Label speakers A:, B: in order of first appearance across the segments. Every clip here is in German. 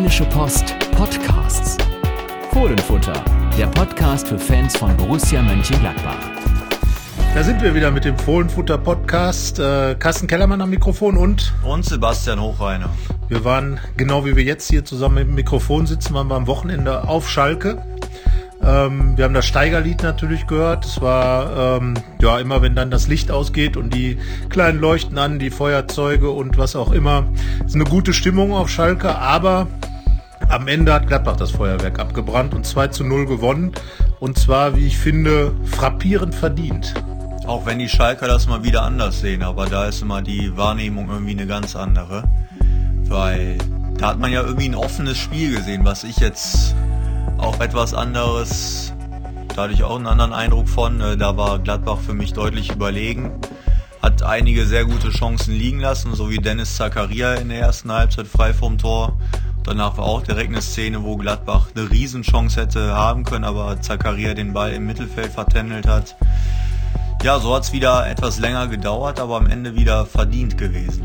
A: Rheinische Post Podcasts. Fohlenfutter, der Podcast für Fans von Borussia Mönchengladbach.
B: Da sind wir wieder mit dem Fohlenfutter Podcast. Äh, Carsten Kellermann am Mikrofon und
C: Und Sebastian Hochreiner.
B: wir waren, genau wie wir jetzt hier zusammen im Mikrofon sitzen, waren wir am Wochenende auf Schalke. Ähm, wir haben das Steigerlied natürlich gehört. Es war ähm, ja immer, wenn dann das Licht ausgeht und die kleinen leuchten an, die Feuerzeuge und was auch immer. Es ist eine gute Stimmung auf Schalke, aber am Ende hat Gladbach das Feuerwerk abgebrannt und 2 zu 0 gewonnen. Und zwar, wie ich finde, frappierend verdient.
C: Auch wenn die Schalker das mal wieder anders sehen, aber da ist immer die Wahrnehmung irgendwie eine ganz andere. Weil da hat man ja irgendwie ein offenes Spiel gesehen, was ich jetzt auch etwas anderes, da hatte ich auch einen anderen Eindruck von. Äh, Da war Gladbach für mich deutlich überlegen. Hat einige sehr gute Chancen liegen lassen, so wie Dennis Zakaria in der ersten Halbzeit frei vom Tor. Danach war auch direkt eine Szene, wo Gladbach eine Riesenchance hätte haben können, aber Zakaria den Ball im Mittelfeld vertändelt hat. Ja, so hat es wieder etwas länger gedauert, aber am Ende wieder verdient gewesen.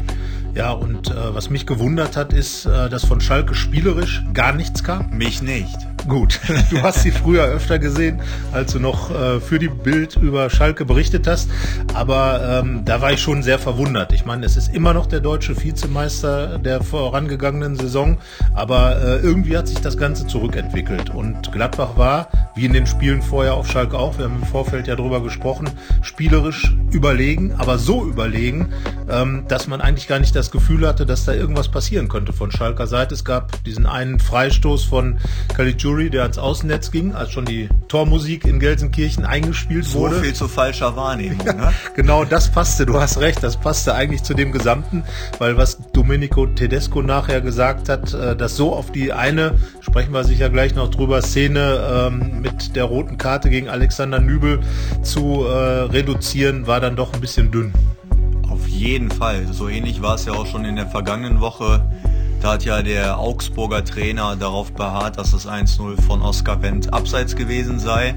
B: Ja, und äh, was mich gewundert hat, ist, äh, dass von Schalke spielerisch gar nichts kam.
C: Mich nicht.
B: Gut, du hast sie früher öfter gesehen, als du noch äh, für die Bild über Schalke berichtet hast. Aber ähm, da war ich schon sehr verwundert. Ich meine, es ist immer noch der deutsche Vizemeister der vorangegangenen Saison, aber äh, irgendwie hat sich das Ganze zurückentwickelt. Und Gladbach war, wie in den Spielen vorher auf Schalke auch, wir haben im Vorfeld ja drüber gesprochen, spielerisch überlegen, aber so überlegen, ähm, dass man eigentlich gar nicht das Gefühl hatte, dass da irgendwas passieren könnte von Schalker Seite. Es gab diesen einen Freistoß von Caligiuri, der ans Außennetz ging, als schon die Tormusik in Gelsenkirchen eingespielt
C: So
B: wurde.
C: viel zu falscher Wahrnehmung. Ne?
B: Genau, das passte, du hast recht, das passte eigentlich zu dem Gesamten, weil was Domenico Tedesco nachher gesagt hat, äh, dass so auf die eine, sprechen wir sicher gleich noch drüber, Szene ähm, mit der roten Karte gegen Alexander Nübel zu äh, reduzieren, war dann doch ein bisschen dünn.
C: Jeden Fall. So ähnlich war es ja auch schon in der vergangenen Woche. Da hat ja der Augsburger Trainer darauf beharrt, dass das 1-0 von Oskar Wendt abseits gewesen sei.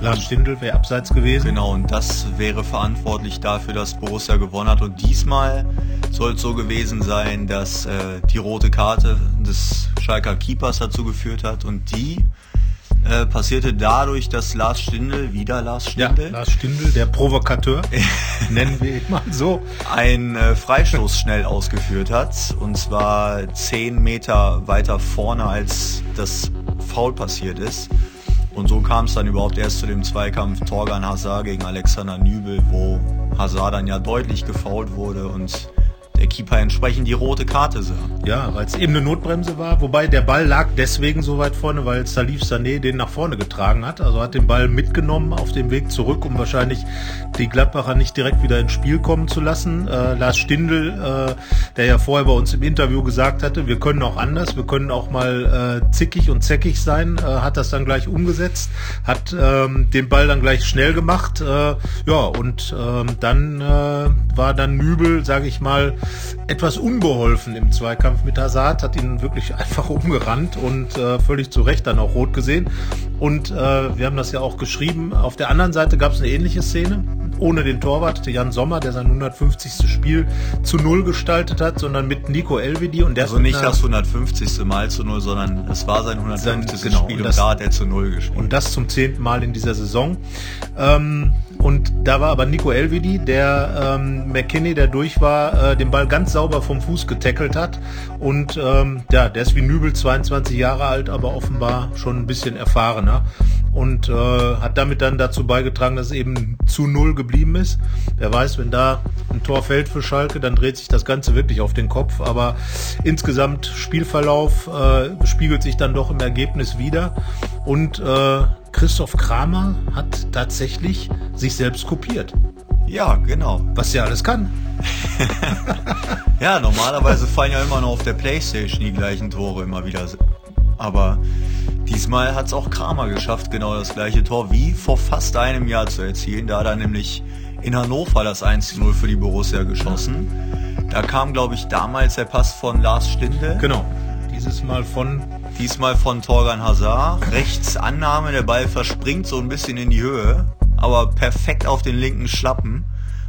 B: Lars Stindl wäre abseits gewesen.
C: Genau, und das wäre verantwortlich dafür, dass Borussia gewonnen hat. Und diesmal soll es so gewesen sein, dass äh, die rote Karte des Schalker Keepers dazu geführt hat. Und die äh, passierte dadurch, dass Lars Stindl, wieder Lars
B: Ja,
C: Stindl,
B: Lars Stindl, der Provokateur, nennen wir ihn mal so.
C: einen äh, Freistoß schnell ausgeführt hat. Und zwar zehn Meter weiter vorne, als das Foul passiert ist. Und so kam es dann überhaupt erst zu dem Zweikampf Torgan Hazard gegen Alexander Nübel, wo Hazard dann ja deutlich gefoult wurde und der Keeper entsprechend die rote Karte sah.
B: Ja, weil es eben eine Notbremse war, wobei der Ball lag deswegen so weit vorne, weil Salif Sané den nach vorne getragen hat. Also hat den Ball mitgenommen auf dem Weg zurück, um wahrscheinlich die Gladbacher nicht direkt wieder ins Spiel kommen zu lassen. Äh, Lars Stindl, äh, der ja vorher bei uns im Interview gesagt hatte, wir können auch anders, wir können auch mal äh, zickig und zäckig sein, äh, hat das dann gleich umgesetzt, hat ähm, den Ball dann gleich schnell gemacht. Äh, ja, und ähm, dann äh, war dann Nübel, sage ich mal, etwas unbeholfen im Zweikampf mit Hazard, hat ihn wirklich einfach umgerannt und äh, völlig zu Recht dann auch rot gesehen. Und äh, wir haben das ja auch geschrieben. Auf der anderen Seite gab es eine ähnliche Szene. Ohne den Torwart, Jan Sommer, der sein 150. Spiel zu Null gestaltet hat, sondern mit Nico Elvedi. Und der
C: Also nicht das 150. Mal zu Null, sondern es war sein 150.
B: Sein- genau,
C: Spiel
B: und
C: und,
B: das-
C: da hat er zu Null gespielt.
B: Und das zum zehnten Mal in dieser Saison. Ähm, und da war aber Nico Elvedi, der ähm, McKinney, der durch war, äh, den Ball ganz sauber vom Fuß getackelt hat. Und ähm, ja, der ist wie Nübel 22 Jahre alt, aber offenbar schon ein bisschen erfahrener. Und äh, hat damit dann dazu beigetragen, dass es eben zu null geblieben ist. Wer weiß, wenn da ein Tor fällt für Schalke, dann dreht sich das Ganze wirklich auf den Kopf. Aber insgesamt Spielverlauf äh, spiegelt sich dann doch im Ergebnis wieder. Und äh, Christoph Kramer hat tatsächlich sich selbst kopiert.
C: ja, genau.
B: Was er alles kann.
C: Ja, normalerweise fallen ja immer noch auf der Playstation die gleichen Tore immer wieder. Aber diesmal hat es auch Kramer geschafft, genau das gleiche Tor wie vor fast einem Jahr zu erzielen. Da hat er nämlich in Hannover das 1-0 für die Borussia geschossen. Da kam, glaube ich, damals der Pass von Lars Stindl.
B: Genau. Dieses Mal von
C: Diesmal von Torgan Hazard. Rechts Annahme, der Ball verspringt so ein bisschen in die Höhe, aber perfekt auf den linken Schlappen.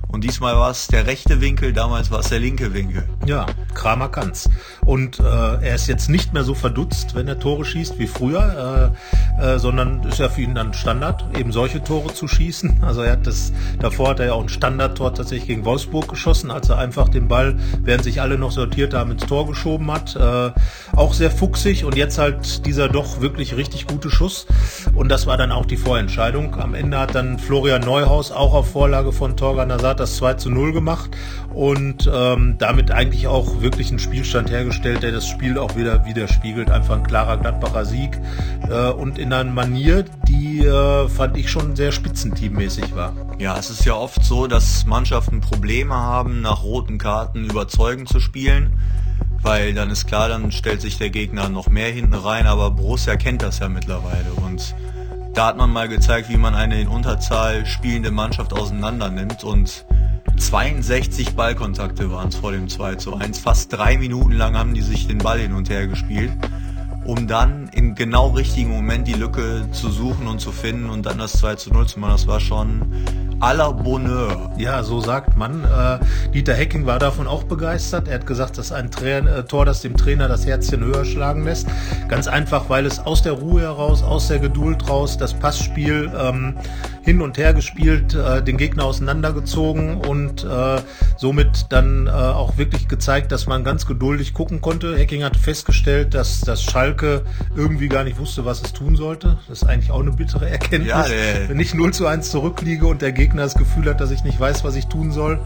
C: Und diesmal war es der rechte Winkel, damals war es der linke Winkel.
B: Ja, Kramer kann's. Und äh, er ist jetzt nicht mehr so verdutzt, wenn er Tore schießt wie früher, äh, äh, sondern ist ja für ihn dann Standard, eben solche Tore zu schießen. Also er hat das, davor hat er ja auch ein Standardtor tatsächlich gegen Wolfsburg geschossen, als er einfach den Ball, während sich alle noch sortiert haben, ins Tor geschoben hat. Äh, auch sehr fuchsig und jetzt halt dieser doch wirklich richtig gute Schuss. Und das war dann auch die Vorentscheidung. Am Ende hat dann Florian Neuhaus auch auf Vorlage von Torgan Nazat das 2 zu 0 gemacht und ähm, damit eigentlich auch wirklich einen Spielstand hergestellt, der das Spiel auch wieder widerspiegelt. Einfach ein klarer Gladbacher Sieg äh, und in einer Manier, die äh, fand ich schon sehr spitzenteammäßig war.
C: Ja, es ist ja oft so, dass Mannschaften Probleme haben, nach roten Karten überzeugend zu spielen weil dann ist klar, dann stellt sich der Gegner noch mehr hinten rein, aber Borussia kennt das ja mittlerweile und da hat man mal gezeigt, wie man eine in Unterzahl spielende Mannschaft auseinander nimmt und 62 Ballkontakte waren es vor dem 2 zu 1. Fast drei Minuten lang haben die sich den Ball hin und her gespielt, um dann im genau richtigen Moment die Lücke zu suchen und zu finden und dann das 2 zu 0 zu machen. Das war schon la Bonheur.
B: Ja, so sagt man. Äh, Dieter Hecking war davon auch begeistert. Er hat gesagt, das ist ein Tra äh, Tor, das dem Trainer das Herzchen höher schlagen lässt. Ganz einfach, weil es aus der Ruhe heraus, aus der Geduld raus, das Passspiel ähm, hin und her gespielt, äh, den Gegner auseinandergezogen und äh, somit dann äh, auch wirklich gezeigt, dass man ganz geduldig gucken konnte. Hecking hat festgestellt, dass das Schalke irgendwie gar nicht wusste, was es tun sollte. Das ist eigentlich auch eine bittere Erkenntnis. Ja, Wenn ich 0 zu 1 zurückliege und der Gegner Gegner das Gefühl hat, dass ich nicht weiß, was ich tun soll.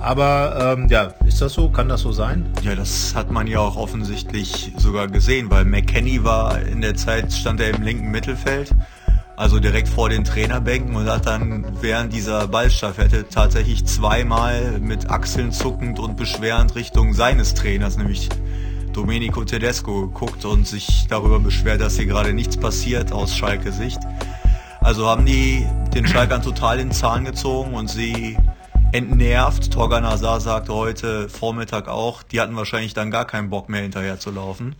B: Aber ähm, ja, ist das so? Kann das so sein?
C: Ja, das hat man ja auch offensichtlich sogar gesehen, weil McKenny war in der Zeit, stand er im linken Mittelfeld, also direkt vor den Trainerbänken und hat dann während dieser Ballstaffette tatsächlich zweimal mit Achseln zuckend und beschwerend Richtung seines Trainers, nämlich Domenico Tedesco, geguckt und sich darüber beschwert, dass hier gerade nichts passiert aus Schalke Sicht. Also haben die den Schalkern total in den Zahn gezogen und sie entnervt. Torgan Hazard sagte heute Vormittag auch, die hatten wahrscheinlich dann gar keinen Bock mehr hinterher zu laufen.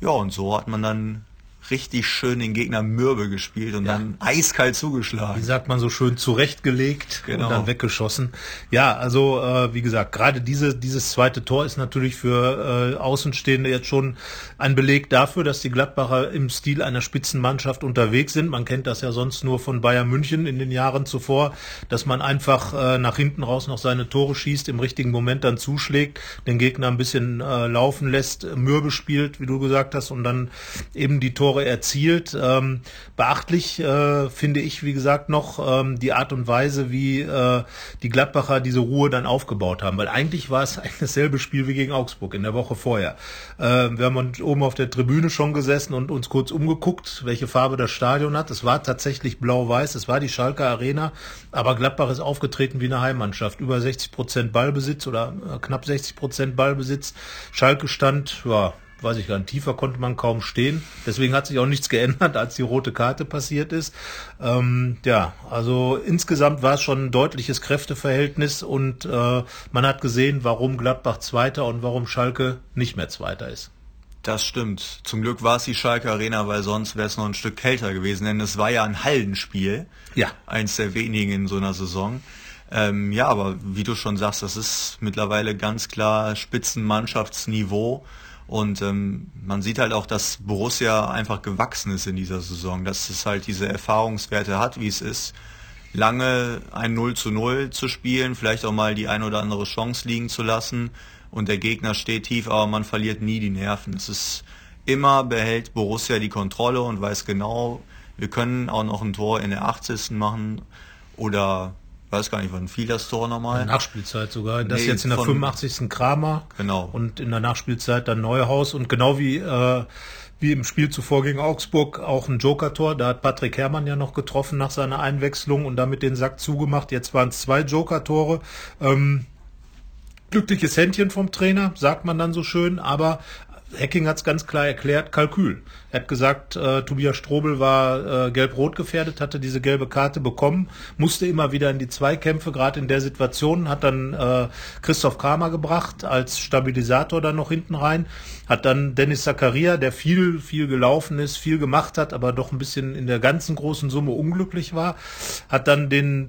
C: Ja, und so hat man dann richtig schön den Gegner mürbe gespielt und ja. dann eiskalt zugeschlagen.
B: Wie sagt man so schön, zurechtgelegt genau. und dann weggeschossen. Ja, also äh, wie gesagt, gerade diese, dieses zweite Tor ist natürlich für äh, Außenstehende jetzt schon ein Beleg dafür, dass die Gladbacher im Stil einer Spitzenmannschaft unterwegs sind. Man kennt das ja sonst nur von Bayern München in den Jahren zuvor, dass man einfach äh, nach hinten raus noch seine Tore schießt, im richtigen Moment dann zuschlägt, den Gegner ein bisschen äh, laufen lässt, mürbe spielt, wie du gesagt hast, und dann eben die Tore Tore erzielt. Ähm, beachtlich äh, finde ich, wie gesagt, noch ähm, die Art und Weise, wie äh, die Gladbacher diese Ruhe dann aufgebaut haben. Weil eigentlich war es eigentlich dasselbe Spiel wie gegen Augsburg in der Woche vorher. Äh, wir haben oben auf der Tribüne schon gesessen und uns kurz umgeguckt, welche Farbe das Stadion hat. Es war tatsächlich blau-weiß, es war die Schalke Arena, aber Gladbach ist aufgetreten wie eine Heimmannschaft. Über 60 Prozent Ballbesitz oder äh, knapp 60 Prozent Ballbesitz. Schalke stand, ja, weiß ich gar nicht, tiefer konnte man kaum stehen. Deswegen hat sich auch nichts geändert, als die rote Karte passiert ist. Ähm, ja, also insgesamt war es schon ein deutliches Kräfteverhältnis und äh, man hat gesehen, warum Gladbach Zweiter und warum Schalke nicht mehr Zweiter ist.
C: Das stimmt. Zum Glück war es die Schalke Arena, weil sonst wäre es noch ein Stück kälter gewesen, denn es war ja ein Hallenspiel. Ja. Eins der wenigen in so einer Saison. Ähm, ja, aber wie du schon sagst, das ist mittlerweile ganz klar Spitzenmannschaftsniveau. Und ähm, man sieht halt auch, dass Borussia einfach gewachsen ist in dieser Saison, dass es halt diese Erfahrungswerte hat, wie es ist, lange ein 0 zu 0 zu spielen, vielleicht auch mal die ein oder andere Chance liegen zu lassen und der Gegner steht tief, aber man verliert nie die Nerven. Es ist immer behält Borussia die Kontrolle und weiß genau, wir können auch noch ein Tor in der 80. machen oder weiß gar nicht, wann fiel das Tor nochmal?
B: In der Nachspielzeit sogar. Das nee, jetzt in der 85. Kramer.
C: Genau.
B: Und in der Nachspielzeit dann Neuhaus. Und genau wie, äh, wie im Spiel zuvor gegen Augsburg auch ein Joker-Tor. Da hat Patrick Herrmann ja noch getroffen nach seiner Einwechslung und damit den Sack zugemacht. Jetzt waren es zwei Joker-Tore. Ähm, glückliches Händchen vom Trainer, sagt man dann so schön, aber Hacking hat es ganz klar erklärt, Kalkül. Er hat gesagt, äh, Tobias Strobel war äh, gelb-rot gefährdet, hatte diese gelbe Karte bekommen, musste immer wieder in die Zweikämpfe, gerade in der Situation, hat dann äh, Christoph Kramer gebracht als Stabilisator dann noch hinten rein, hat dann Dennis Zakaria, der viel, viel gelaufen ist, viel gemacht hat, aber doch ein bisschen in der ganzen großen Summe unglücklich war, hat dann den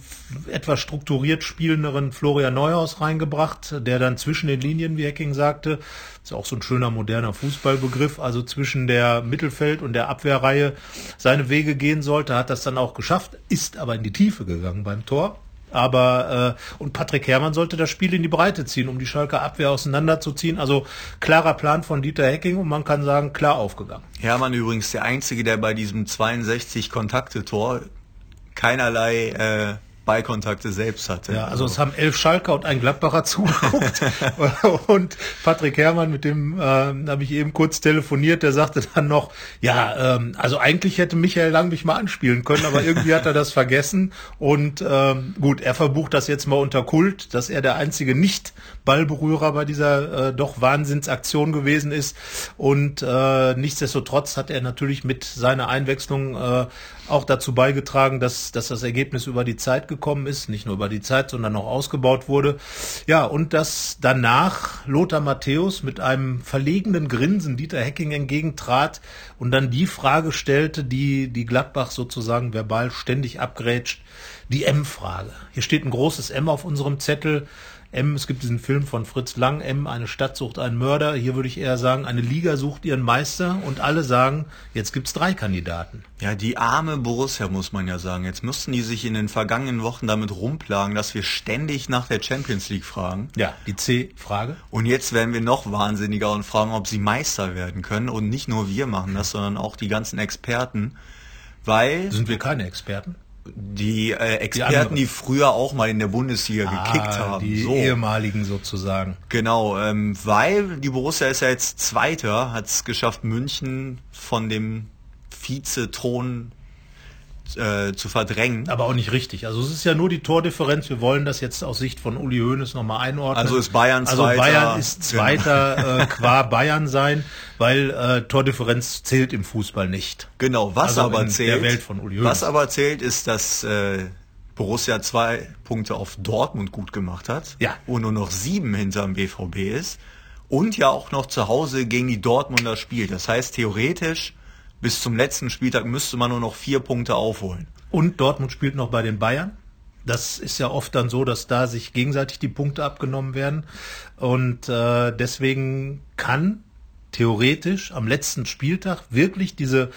B: etwas strukturiert spielenderen Florian Neuhaus reingebracht, der dann zwischen den Linien, wie Hacking sagte, ist auch so ein schöner moderner Fußballbegriff, also zwischen der Mittelfeld und der Abwehrreihe seine Wege gehen sollte, hat das dann auch geschafft, ist aber in die Tiefe gegangen beim Tor. Aber äh, und Patrick Herrmann sollte das Spiel in die Breite ziehen, um die Schalker Abwehr auseinanderzuziehen. Also klarer Plan von Dieter Hecking und man kann sagen, klar aufgegangen.
C: Herrmann übrigens der Einzige, der bei diesem 62 Kontakte-Tor keinerlei äh, Ballkontakte selbst hatte.
B: Ja, also, es haben elf Schalker und ein Gladbacher zugeguckt. Und Patrick Herrmann, mit dem äh, habe ich eben kurz telefoniert, der sagte dann noch, ja, ähm, also eigentlich hätte Michael Lang mich mal anspielen können, aber irgendwie hat er das vergessen. Und ähm, gut, er verbucht das jetzt mal unter Kult, dass er der einzige Nicht-Ballberührer bei dieser äh, doch Wahnsinnsaktion gewesen ist. Und äh, nichtsdestotrotz hat er natürlich mit seiner Einwechslung äh, auch dazu beigetragen, dass, dass das Ergebnis über die Zeit gekommen ist, nicht nur über die Zeit, sondern auch ausgebaut wurde. Ja, und dass danach Lothar Matthäus mit einem verlegenen Grinsen Dieter Hecking entgegentrat und dann die Frage stellte, die, die Gladbach sozusagen verbal ständig abgrätscht, die M-Frage. Hier steht ein großes M auf unserem Zettel. M, es gibt diesen Film von Fritz Lang, M, eine Stadt sucht einen Mörder. Hier würde ich eher sagen, eine Liga sucht ihren Meister und alle sagen, jetzt gibt's drei Kandidaten.
C: Ja, die arme Borussia muss man ja sagen. Jetzt müssten die sich in den vergangenen Wochen damit rumplagen, dass wir ständig nach der Champions League fragen.
B: Ja, die C-Frage.
C: Und jetzt werden wir noch wahnsinniger und fragen, ob sie Meister werden können. Und nicht nur wir machen das, sondern auch die ganzen Experten. Weil.
B: Sind wir keine Experten?
C: Die äh, Experten, die, die, früher auch mal in der Bundesliga ah, gekickt haben.
B: Die so. ehemaligen sozusagen.
C: Genau, ähm, weil die Borussia ist ja jetzt Zweiter, hat es geschafft, München von dem Vize-Thron äh, zu verdrängen.
B: Aber auch nicht richtig. Also es ist ja nur die Tordifferenz. Wir wollen das jetzt aus Sicht von Uli Hoeneß nochmal einordnen.
C: Also ist Bayern
B: also Zweiter. Also Bayern ist Zweiter genau. äh, qua Bayern sein, weil äh, Tordifferenz zählt im Fußball nicht.
C: Genau, was also aber zählt. Was aber zählt, ist, dass äh, Borussia zwei Punkte auf Dortmund gut gemacht hat.
B: Ja.
C: Und nur noch sieben hinterm BVB ist. Und ja auch noch zu Hause gegen die Dortmunder spielt. Das heißt, theoretisch bis zum letzten Spieltag müsste man nur noch vier Punkte aufholen.
B: Und Dortmund spielt noch bei den Bayern. Das ist ja oft dann so, dass da sich gegenseitig die Punkte abgenommen werden. Und äh, deswegen kann theoretisch am letzten Spieltag wirklich diese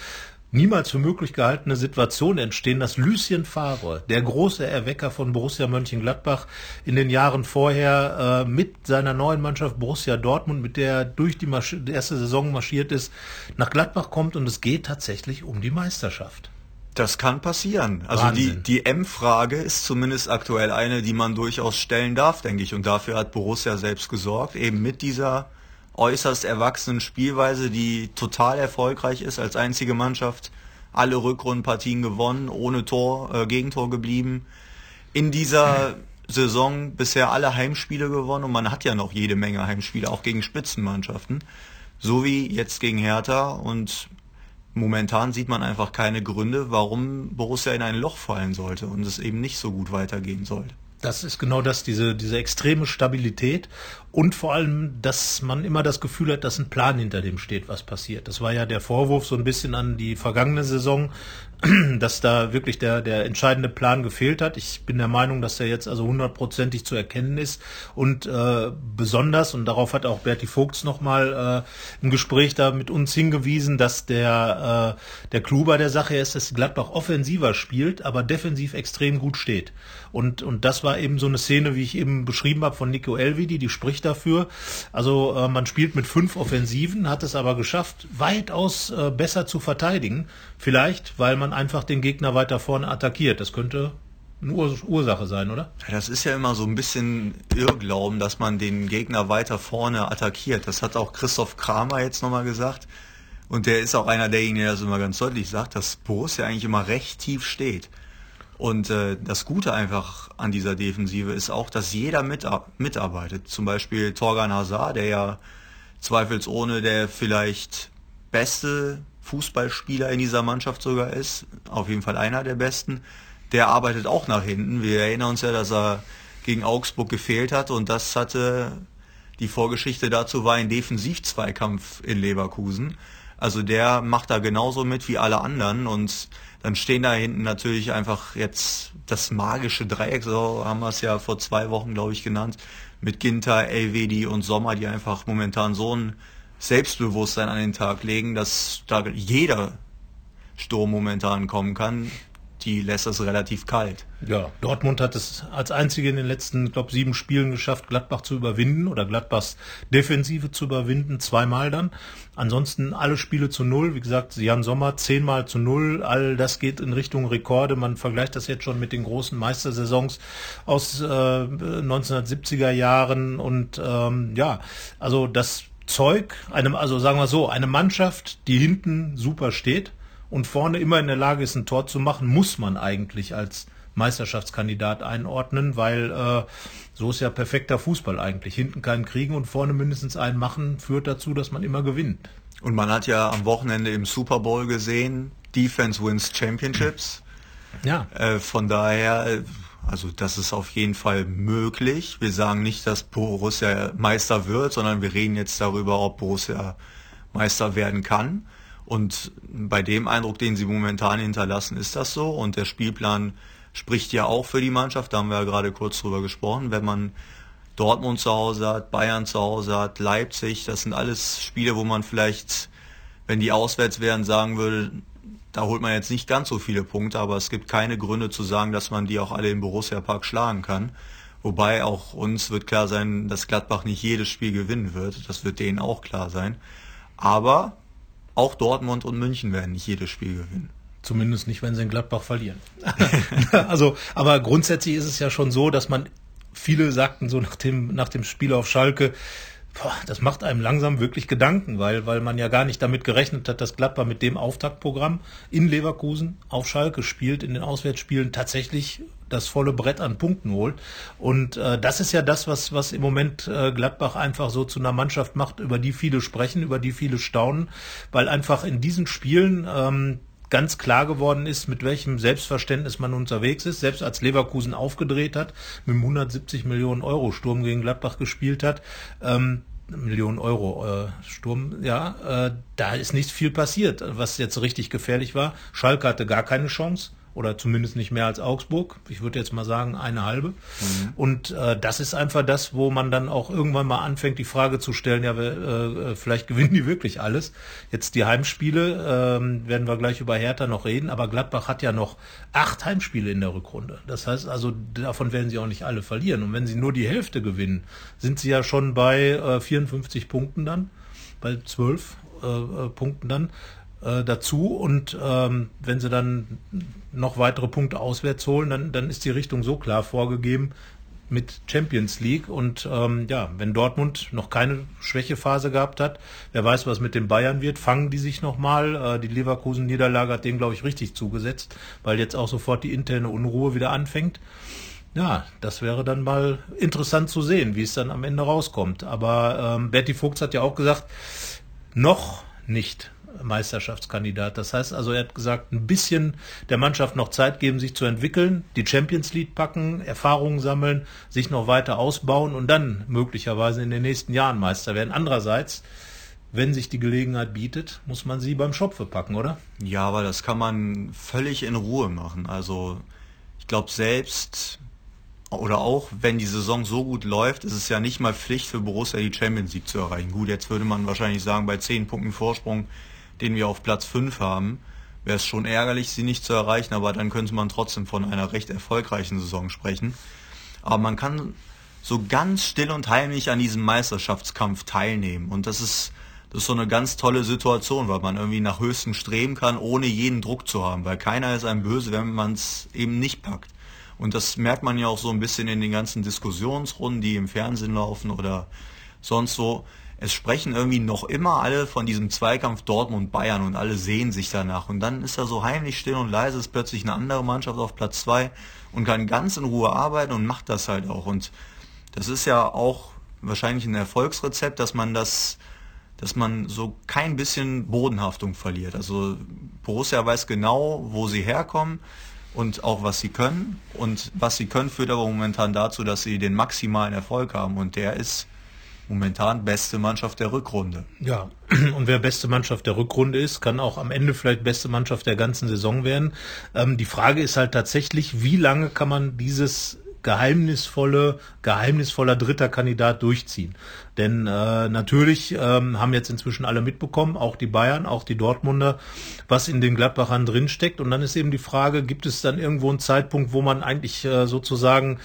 B: niemals für möglich gehaltene Situation entstehen, dass Lucien Favre, der große Erwecker von Borussia Mönchengladbach, in den Jahren vorher äh, mit seiner neuen Mannschaft Borussia Dortmund, mit der er durch die, die erste Saison marschiert ist, nach Gladbach kommt und es geht tatsächlich um die Meisterschaft.
C: Das kann passieren. Also Wahnsinn. die, die M-Frage ist zumindest aktuell eine, die man durchaus stellen darf, denke ich. Und dafür hat Borussia selbst gesorgt, eben mit dieser äußerst erwachsenen Spielweise, die total erfolgreich ist, als einzige Mannschaft alle Rückrundenpartien gewonnen, ohne Tor, äh, Gegentor geblieben. In dieser Saison bisher alle Heimspiele gewonnen und man hat ja noch jede Menge Heimspiele, auch gegen Spitzenmannschaften. So wie jetzt gegen Hertha und momentan sieht man einfach keine Gründe, warum Borussia in ein Loch fallen sollte und es eben nicht so gut weitergehen sollte.
B: Das ist genau das, diese, diese extreme Stabilität und vor allem, dass man immer das Gefühl hat, dass ein Plan hinter dem steht, was passiert. Das war ja der Vorwurf so ein bisschen an die vergangene Saison, dass da wirklich der, der entscheidende Plan gefehlt hat. Ich bin der Meinung, dass der jetzt also hundertprozentig zu erkennen ist und äh, besonders, und darauf hat auch Berti Vogts nochmal äh, im Gespräch da mit uns hingewiesen, dass der, äh, der Clou bei der Sache ist, dass Gladbach offensiver spielt, aber defensiv extrem gut steht. Und, und das war eben so eine Szene, wie ich eben beschrieben habe von Nico Elvidi, die spricht dafür. Also äh, man spielt mit fünf Offensiven, hat es aber geschafft, weitaus äh, besser zu verteidigen. Vielleicht, weil man einfach den Gegner weiter vorne attackiert. Das könnte eine Ur Ursache sein, oder?
C: Das ist ja immer so ein bisschen Irrglauben, dass man den Gegner weiter vorne attackiert. Das hat auch Christoph Kramer jetzt nochmal gesagt. Und der ist auch einer derjenigen, der das immer ganz deutlich sagt, dass Borussia eigentlich immer recht tief steht. Und äh, das Gute einfach an dieser Defensive ist auch, dass jeder mit, mitarbeitet. Zum Beispiel Torgan Hazard, der ja zweifelsohne der vielleicht beste Fußballspieler in dieser Mannschaft sogar ist, auf jeden Fall einer der besten, der arbeitet auch nach hinten. Wir erinnern uns ja, dass er gegen Augsburg gefehlt hat und das hatte die Vorgeschichte dazu war ein Defensivzweikampf in Leverkusen. Also der macht da genauso mit wie alle anderen und dann stehen da hinten natürlich einfach jetzt das magische Dreieck, so haben wir es ja vor zwei Wochen, glaube ich, genannt, mit Ginter, Elvedi und Sommer, die einfach momentan so ein Selbstbewusstsein an den Tag legen, dass da jeder Sturm momentan kommen kann die lässt es relativ kalt.
B: Ja, Dortmund hat es als einzige in den letzten, glaube sieben Spielen geschafft, Gladbach zu überwinden oder Gladbachs Defensive zu überwinden, zweimal dann. Ansonsten alle Spiele zu null. Wie gesagt, Jan Sommer zehnmal zu null. All das geht in Richtung Rekorde. Man vergleicht das jetzt schon mit den großen Meistersaisons aus äh, 1970er Jahren und ähm, ja, also das Zeug, einem, also sagen wir so, eine Mannschaft, die hinten super steht und vorne immer in der Lage ist, ein Tor zu machen, muss man eigentlich als Meisterschaftskandidat einordnen, weil äh, so ist ja perfekter Fußball eigentlich. Hinten keinen kriegen und vorne mindestens einen machen, führt dazu, dass man immer gewinnt.
C: Und man hat ja am Wochenende im Super Bowl gesehen, Defense wins Championships. Ja. Äh, von daher, also das ist auf jeden Fall möglich. Wir sagen nicht, dass Borussia Meister wird, sondern wir reden jetzt darüber, ob Borussia Meister werden kann. Und bei dem Eindruck, den sie momentan hinterlassen, ist das so. Und der Spielplan spricht ja auch für die Mannschaft. Da haben wir ja gerade kurz drüber gesprochen. Wenn man Dortmund zu Hause hat, Bayern zu Hause hat, Leipzig, das sind alles Spiele, wo man vielleicht, wenn die auswärts wären, sagen würde, da holt man jetzt nicht ganz so viele Punkte, aber es gibt keine Gründe zu sagen, dass man die auch alle im Borussia Park schlagen kann. Wobei auch uns wird klar sein, dass Gladbach nicht jedes Spiel gewinnen wird. Das wird denen auch klar sein. Aber auch Dortmund und München werden nicht jedes Spiel gewinnen.
B: Zumindest nicht, wenn sie in Gladbach verlieren. also, aber grundsätzlich ist es ja schon so, dass man viele sagten so nach dem, nach dem Spiel auf Schalke, boah, das macht einem langsam wirklich Gedanken, weil, weil man ja gar nicht damit gerechnet hat, dass Gladbach mit dem Auftaktprogramm in Leverkusen auf Schalke spielt, in den Auswärtsspielen tatsächlich das volle Brett an Punkten holt. Und äh, das ist ja das, was, was im Moment äh, Gladbach einfach so zu einer Mannschaft macht, über die viele sprechen, über die viele staunen, weil einfach in diesen Spielen ähm, ganz klar geworden ist, mit welchem Selbstverständnis man unterwegs ist. Selbst als Leverkusen aufgedreht hat, mit einem 170 Millionen Euro Sturm gegen Gladbach gespielt hat, ähm, Millionen Euro äh, Sturm, ja, äh, da ist nicht viel passiert, was jetzt richtig gefährlich war. Schalke hatte gar keine Chance oder zumindest nicht mehr als Augsburg. Ich würde jetzt mal sagen, eine halbe. Mhm. Und äh, das ist einfach das, wo man dann auch irgendwann mal anfängt, die Frage zu stellen, ja, äh, äh, vielleicht gewinnen die wirklich alles. Jetzt die Heimspiele, äh, werden wir gleich über Hertha noch reden, aber Gladbach hat ja noch acht Heimspiele in der Rückrunde. Das heißt also, davon werden sie auch nicht alle verlieren. Und wenn sie nur die Hälfte gewinnen, sind sie ja schon bei äh, 54 Punkten dann, bei 12 äh, äh, Punkten dann äh, dazu. Und ähm, wenn sie dann noch weitere Punkte auswärts holen, dann, dann ist die Richtung so klar vorgegeben mit Champions League. Und ähm, ja, wenn Dortmund noch keine Schwächephase gehabt hat, wer weiß, was mit den Bayern wird, fangen die sich nochmal. Äh, die Leverkusen-Niederlage hat denen, glaube ich, richtig zugesetzt, weil jetzt auch sofort die interne Unruhe wieder anfängt. Ja, das wäre dann mal interessant zu sehen, wie es dann am Ende rauskommt. Aber ähm, Berti Fuchs hat ja auch gesagt, noch nicht Meisterschaftskandidat. Das heißt also, er hat gesagt, ein bisschen der Mannschaft noch Zeit geben, sich zu entwickeln, die Champions League packen, Erfahrungen sammeln, sich noch weiter ausbauen und dann möglicherweise in den nächsten Jahren Meister werden. Andererseits, wenn sich die Gelegenheit bietet, muss man sie beim Schopfe packen, oder?
C: Ja, aber das kann man völlig in Ruhe machen. Also ich glaube selbst oder auch wenn die Saison so gut läuft, ist es ja nicht mal Pflicht für Borussia die Champions League zu erreichen. Gut, jetzt würde man wahrscheinlich sagen, bei zehn Punkten Vorsprung den wir auf Platz 5 haben, wäre es schon ärgerlich, sie nicht zu erreichen, aber dann könnte man trotzdem von einer recht erfolgreichen Saison sprechen. Aber man kann so ganz still und heimlich an diesem Meisterschaftskampf teilnehmen und das ist das ist so eine ganz tolle Situation, weil man irgendwie nach höchstem streben kann, ohne jeden Druck zu haben, weil keiner ist einem böse, wenn man es eben nicht packt. Und das merkt man ja auch so ein bisschen in den ganzen Diskussionsrunden, die im Fernsehen laufen oder sonst wo es sprechen irgendwie noch immer alle von diesem Zweikampf Dortmund-Bayern und alle sehen sich danach. Und dann ist da so heimlich still und leise, ist plötzlich eine andere Mannschaft auf Platz zwei und kann ganz in Ruhe arbeiten und macht das halt auch. Und das ist ja auch wahrscheinlich ein Erfolgsrezept, dass man das, dass man so kein bisschen Bodenhaftung verliert. Also Borussia weiß genau, wo sie herkommen und auch was sie können. Und was sie können führt aber momentan dazu, dass sie den maximalen Erfolg haben. Und der ist momentan beste Mannschaft der Rückrunde.
B: Ja, und wer beste Mannschaft der Rückrunde ist, kann auch am Ende vielleicht beste Mannschaft der ganzen Saison werden. Ähm, die Frage ist halt tatsächlich, wie lange kann man dieses geheimnisvolle, geheimnisvoller dritter Kandidat durchziehen. Denn äh, natürlich ähm, haben jetzt inzwischen alle mitbekommen, auch die Bayern, auch die Dortmunder, was in den Gladbachern drinsteckt. Und dann ist eben die Frage, gibt es dann irgendwo einen Zeitpunkt, wo man eigentlich äh, sozusagen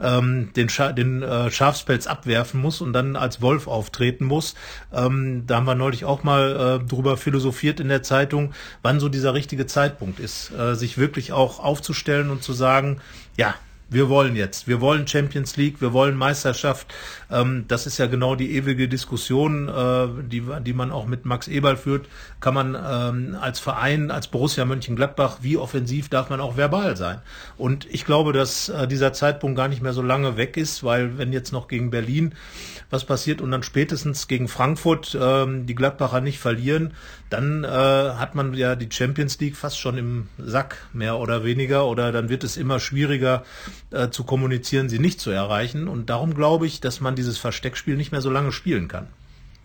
B: ähm, den, Scha den äh, Schafspelz abwerfen muss und dann als Wolf auftreten muss. Ähm, da haben wir neulich auch mal äh, drüber philosophiert in der Zeitung, wann so dieser richtige Zeitpunkt ist, äh, sich wirklich auch aufzustellen und zu sagen, ja, wir wollen jetzt, wir wollen Champions League, wir wollen Meisterschaft. Ähm, das ist ja genau die ewige Diskussion, äh, die, die man auch mit Max Eberl führt. Kann man ähm, als Verein, als Borussia Mönchengladbach, wie offensiv darf man auch verbal sein? Und ich glaube, dass äh, dieser Zeitpunkt gar nicht mehr so lange weg ist, weil wenn jetzt noch gegen Berlin was passiert und dann spätestens gegen Frankfurt ähm, die Gladbacher nicht verlieren, dann äh, hat man ja die Champions League fast schon im Sack, mehr oder weniger, oder dann wird es immer schwieriger äh, zu kommunizieren, sie nicht zu erreichen. Und darum glaube ich, dass man dieses Versteckspiel nicht mehr so lange spielen kann.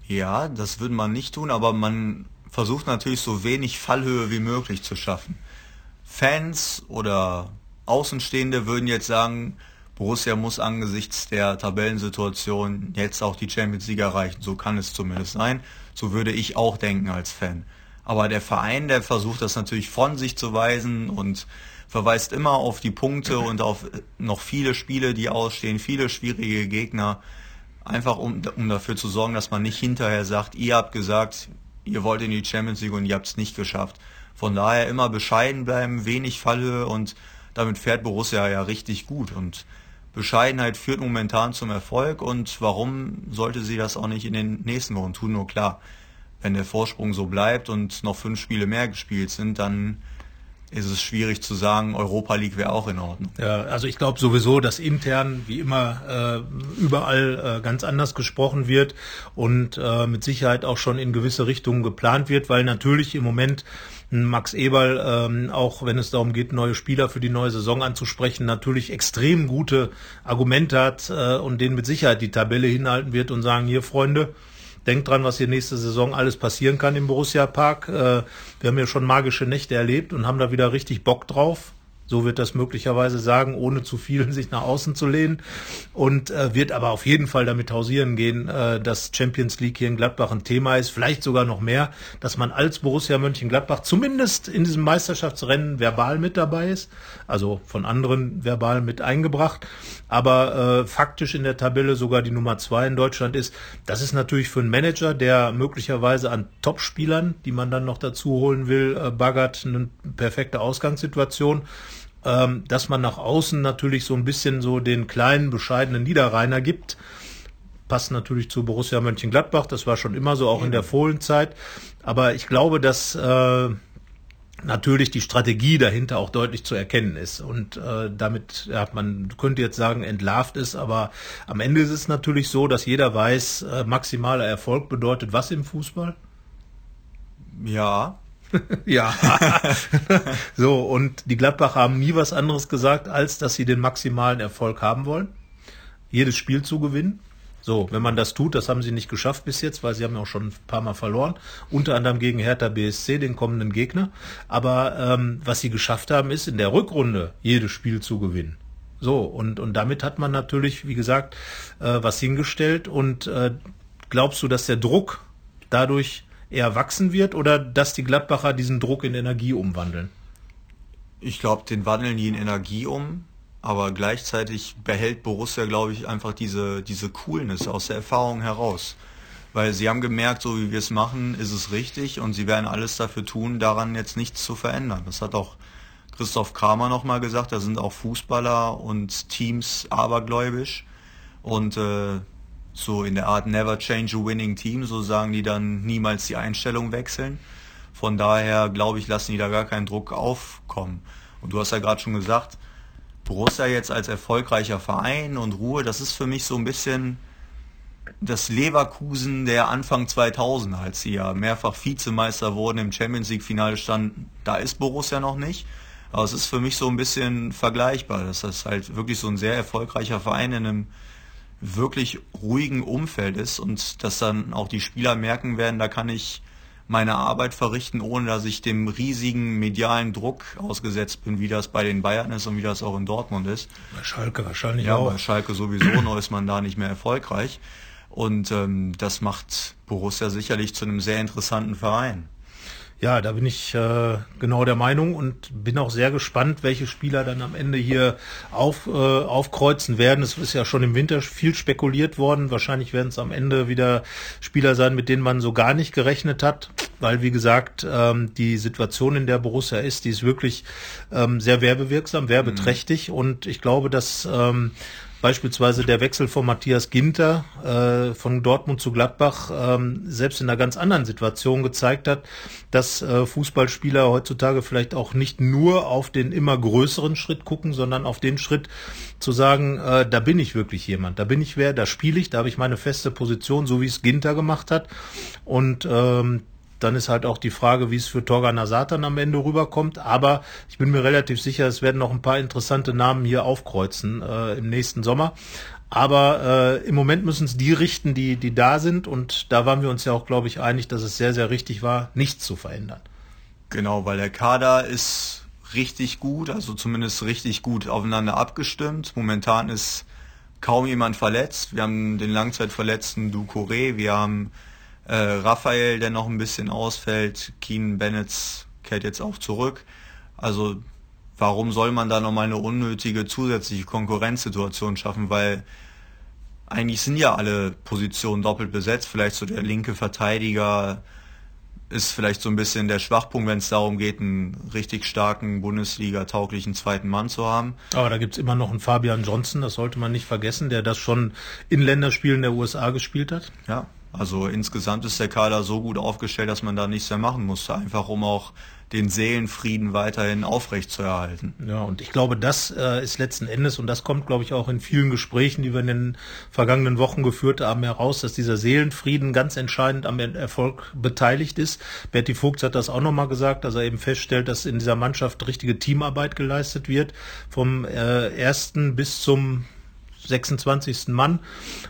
C: Ja, das würde man nicht tun, aber man versucht natürlich so wenig Fallhöhe wie möglich zu schaffen. Fans oder Außenstehende würden jetzt sagen, Borussia muss angesichts der Tabellensituation jetzt auch die Champions League erreichen. So kann es zumindest sein. So würde ich auch denken als Fan. Aber der Verein, der versucht das natürlich von sich zu weisen und verweist immer auf die Punkte und auf noch viele Spiele, die ausstehen, viele schwierige Gegner. Einfach um, um dafür zu sorgen, dass man nicht hinterher sagt, ihr habt gesagt, ihr wollt in die Champions League und ihr habt es nicht geschafft. Von daher immer bescheiden bleiben, wenig Falle und damit fährt Borussia ja richtig gut. Und Bescheidenheit führt momentan zum Erfolg und warum sollte sie das auch nicht in den nächsten Wochen tun? Nur klar, wenn der Vorsprung so bleibt und noch fünf Spiele mehr gespielt sind, dann ist es schwierig zu sagen, Europa League wäre auch in Ordnung.
B: Ja, also ich glaube sowieso, dass intern wie immer äh, überall äh, ganz anders gesprochen wird und äh, mit Sicherheit auch schon in gewisse Richtungen geplant wird, weil natürlich im Moment Max Eberl, ähm, auch wenn es darum geht, neue Spieler für die neue Saison anzusprechen, natürlich extrem gute Argumente hat äh, und denen mit Sicherheit die Tabelle hinhalten wird und sagen, hier Freunde, Denkt dran, was hier nächste Saison alles passieren kann im Borussia Park. Äh, wir haben ja schon magische Nächte erlebt und haben da wieder richtig Bock drauf. So wird das möglicherweise sagen, ohne zu viel sich nach außen zu lehnen. Und äh, wird aber auf jeden Fall damit hausieren gehen, äh, dass Champions League hier in Gladbach ein Thema ist. Vielleicht sogar noch mehr, dass man als Borussia Mönchengladbach zumindest in diesem Meisterschaftsrennen verbal mit dabei ist. Also von anderen verbal mit eingebracht. Aber äh, faktisch in der Tabelle sogar die Nummer zwei in Deutschland ist. Das ist natürlich für einen Manager, der möglicherweise an Topspielern, die man dann noch dazu holen will, äh, baggert, eine perfekte Ausgangssituation ähm, dass man nach außen natürlich so ein bisschen so den kleinen, bescheidenen Niederrheiner gibt. Passt natürlich zu Borussia Mönchengladbach, das war schon immer so, auch in der Fohlenzeit. Aber ich glaube, dass äh, natürlich die Strategie dahinter auch deutlich zu erkennen ist. Und äh, damit, ja, man könnte jetzt sagen, entlarvt ist, aber am Ende ist es natürlich so, dass jeder weiß, äh, maximaler Erfolg bedeutet was im Fußball?
C: Ja,
B: ja. so, und die Gladbacher haben nie was anderes gesagt, als dass sie den maximalen Erfolg haben wollen. Jedes Spiel zu gewinnen. So, wenn man das tut, das haben sie nicht geschafft bis jetzt, weil sie haben ja auch schon ein paar Mal verloren, unter anderem gegen Hertha BSC, den kommenden Gegner. Aber ähm, was sie geschafft haben, ist in der Rückrunde jedes Spiel zu gewinnen. So, und, und damit hat man natürlich, wie gesagt, äh, was hingestellt. Und äh, glaubst du, dass der Druck dadurch eher wachsen wird oder dass die Gladbacher diesen Druck in Energie umwandeln?
C: Ich glaube, den wandeln die in Energie um, aber gleichzeitig behält Borussia, glaube ich, einfach diese, diese Coolness aus der Erfahrung heraus. Weil sie haben gemerkt, so wie wir es machen, ist es richtig und sie werden alles dafür tun, daran jetzt nichts zu verändern. Das hat auch Christoph Kramer nochmal gesagt, da sind auch Fußballer und Teams abergläubisch und äh, so in der Art Never Change a Winning Team, so sagen die dann niemals die Einstellung wechseln. Von daher glaube ich, lassen die da gar keinen Druck aufkommen. Und du hast ja gerade schon gesagt, Borussia jetzt als erfolgreicher Verein und Ruhe, das ist für mich so ein bisschen das Leverkusen der Anfang 2000, als sie ja mehrfach Vizemeister wurden, im Champions League Finale standen. Da ist Borussia noch nicht. Aber es ist für mich so ein bisschen vergleichbar. Das ist halt wirklich so ein sehr erfolgreicher Verein in einem wirklich ruhigen Umfeld ist und dass dann auch die Spieler merken werden, da kann ich meine Arbeit verrichten, ohne dass ich dem riesigen medialen Druck ausgesetzt bin, wie das bei den Bayern ist und wie das auch in Dortmund ist.
B: Bei Schalke wahrscheinlich
C: ja,
B: auch.
C: Bei Schalke sowieso, noch ist man da nicht mehr erfolgreich. Und ähm, das macht Borussia sicherlich zu einem sehr interessanten Verein.
B: Ja, da bin ich äh, genau der Meinung und bin auch sehr gespannt, welche Spieler dann am Ende hier auf, äh, aufkreuzen werden. Es ist ja schon im Winter viel spekuliert worden. Wahrscheinlich werden es am Ende wieder Spieler sein, mit denen man so gar nicht gerechnet hat, weil wie gesagt ähm, die Situation, in der Borussia ist, die ist wirklich ähm, sehr werbewirksam, werbeträchtig mhm. und ich glaube, dass ähm, beispielsweise der Wechsel von Matthias Ginter äh, von Dortmund zu Gladbach ähm, selbst in einer ganz anderen Situation gezeigt hat, dass äh, Fußballspieler heutzutage vielleicht auch nicht nur auf den immer größeren Schritt gucken, sondern auf den Schritt zu sagen, äh, da bin ich wirklich jemand, da bin ich wer, da spiele ich, da habe ich meine feste Position, so wie es Ginter gemacht hat. Und ähm, dann ist halt auch die Frage, wie es für Torgan Satan am Ende rüberkommt. Aber ich bin mir relativ sicher, es werden noch ein paar interessante Namen hier aufkreuzen äh, im nächsten Sommer. Aber äh, im Moment müssen es die richten, die, die da sind. Und da waren wir uns ja auch, glaube ich, einig, dass es sehr, sehr richtig war, nichts zu verändern.
C: Genau, weil der Kader ist richtig gut, also zumindest richtig gut aufeinander abgestimmt. Momentan ist kaum jemand verletzt. Wir haben den Langzeitverletzten Ducouré, wir haben äh, Raphael, der noch ein bisschen ausfällt. Keen Bennett kehrt jetzt auch zurück. Also warum soll man da nochmal eine unnötige zusätzliche Konkurrenzsituation schaffen? Weil eigentlich sind ja alle Positionen doppelt besetzt. Vielleicht so der linke Verteidiger ist vielleicht so ein bisschen der Schwachpunkt, wenn es darum geht, einen richtig starken Bundesliga-tauglichen zweiten Mann zu haben.
B: Aber da gibt's immer noch einen Fabian Johnson, das sollte man nicht vergessen, der das schon in Länderspielen der USA gespielt hat.
C: Ja, also insgesamt ist der Kader so gut aufgestellt, dass man da nichts mehr machen musste, einfach um auch den Seelenfrieden weiterhin aufrechtzuerhalten.
B: Ja, und ich glaube, das äh, ist letzten Endes, und das kommt, glaube ich, auch in vielen Gesprächen, die wir in den vergangenen Wochen geführt haben, heraus, dass dieser Seelenfrieden ganz entscheidend am Erfolg beteiligt ist. Berti Vogt hat das auch nochmal gesagt, dass er eben feststellt, dass in dieser Mannschaft richtige Teamarbeit geleistet wird, vom äh, ersten bis zum 26. Mann.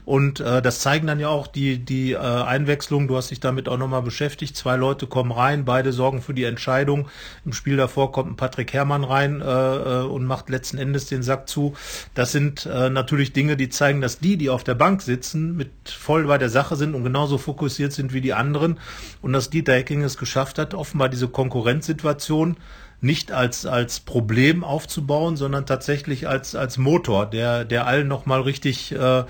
B: Und äh, das zeigen dann ja auch die, die äh, Einwechslung. Du hast dich damit auch nochmal beschäftigt. Zwei Leute kommen rein, beide sorgen für die Entscheidung. Im Spiel davor kommt ein Patrick Herrmann rein äh, äh, und macht letzten Endes den Sack zu. Das sind äh, natürlich Dinge, die zeigen, dass die, die auf der Bank sitzen, mit voll bei der Sache sind und genauso fokussiert sind wie die anderen. Und dass Dieter Hecking es geschafft hat, offenbar diese Konkurrenzsituation nicht als, als Problem aufzubauen, sondern tatsächlich als, als Motor, der, der allen nochmal richtig äh, äh,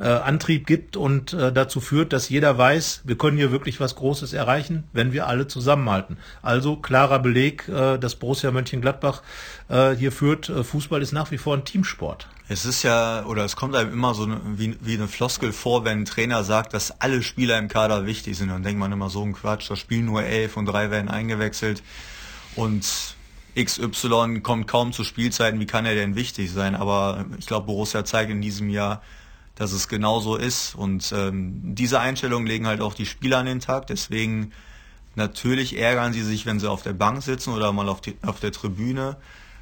B: Antrieb gibt und äh, dazu führt, dass jeder weiß, wir können hier wirklich was Großes erreichen, wenn wir alle zusammenhalten. Also klarer Beleg, äh, dass Borussia Mönchengladbach äh, hier führt, äh, Fußball ist nach wie vor ein Teamsport.
C: Es ist ja, oder es kommt einem immer so wie, wie eine Floskel vor, wenn ein Trainer sagt, dass alle Spieler im Kader wichtig sind. Dann denkt man immer so ein Quatsch, da spielen nur elf und drei werden eingewechselt. Und XY kommt kaum zu Spielzeiten, wie kann er denn wichtig sein? Aber ich glaube, Borussia zeigt in diesem Jahr, dass es genauso ist. Und ähm, diese Einstellungen legen halt auch die Spieler an den Tag. Deswegen natürlich ärgern sie sich, wenn sie auf der Bank sitzen oder mal auf, die, auf der Tribüne.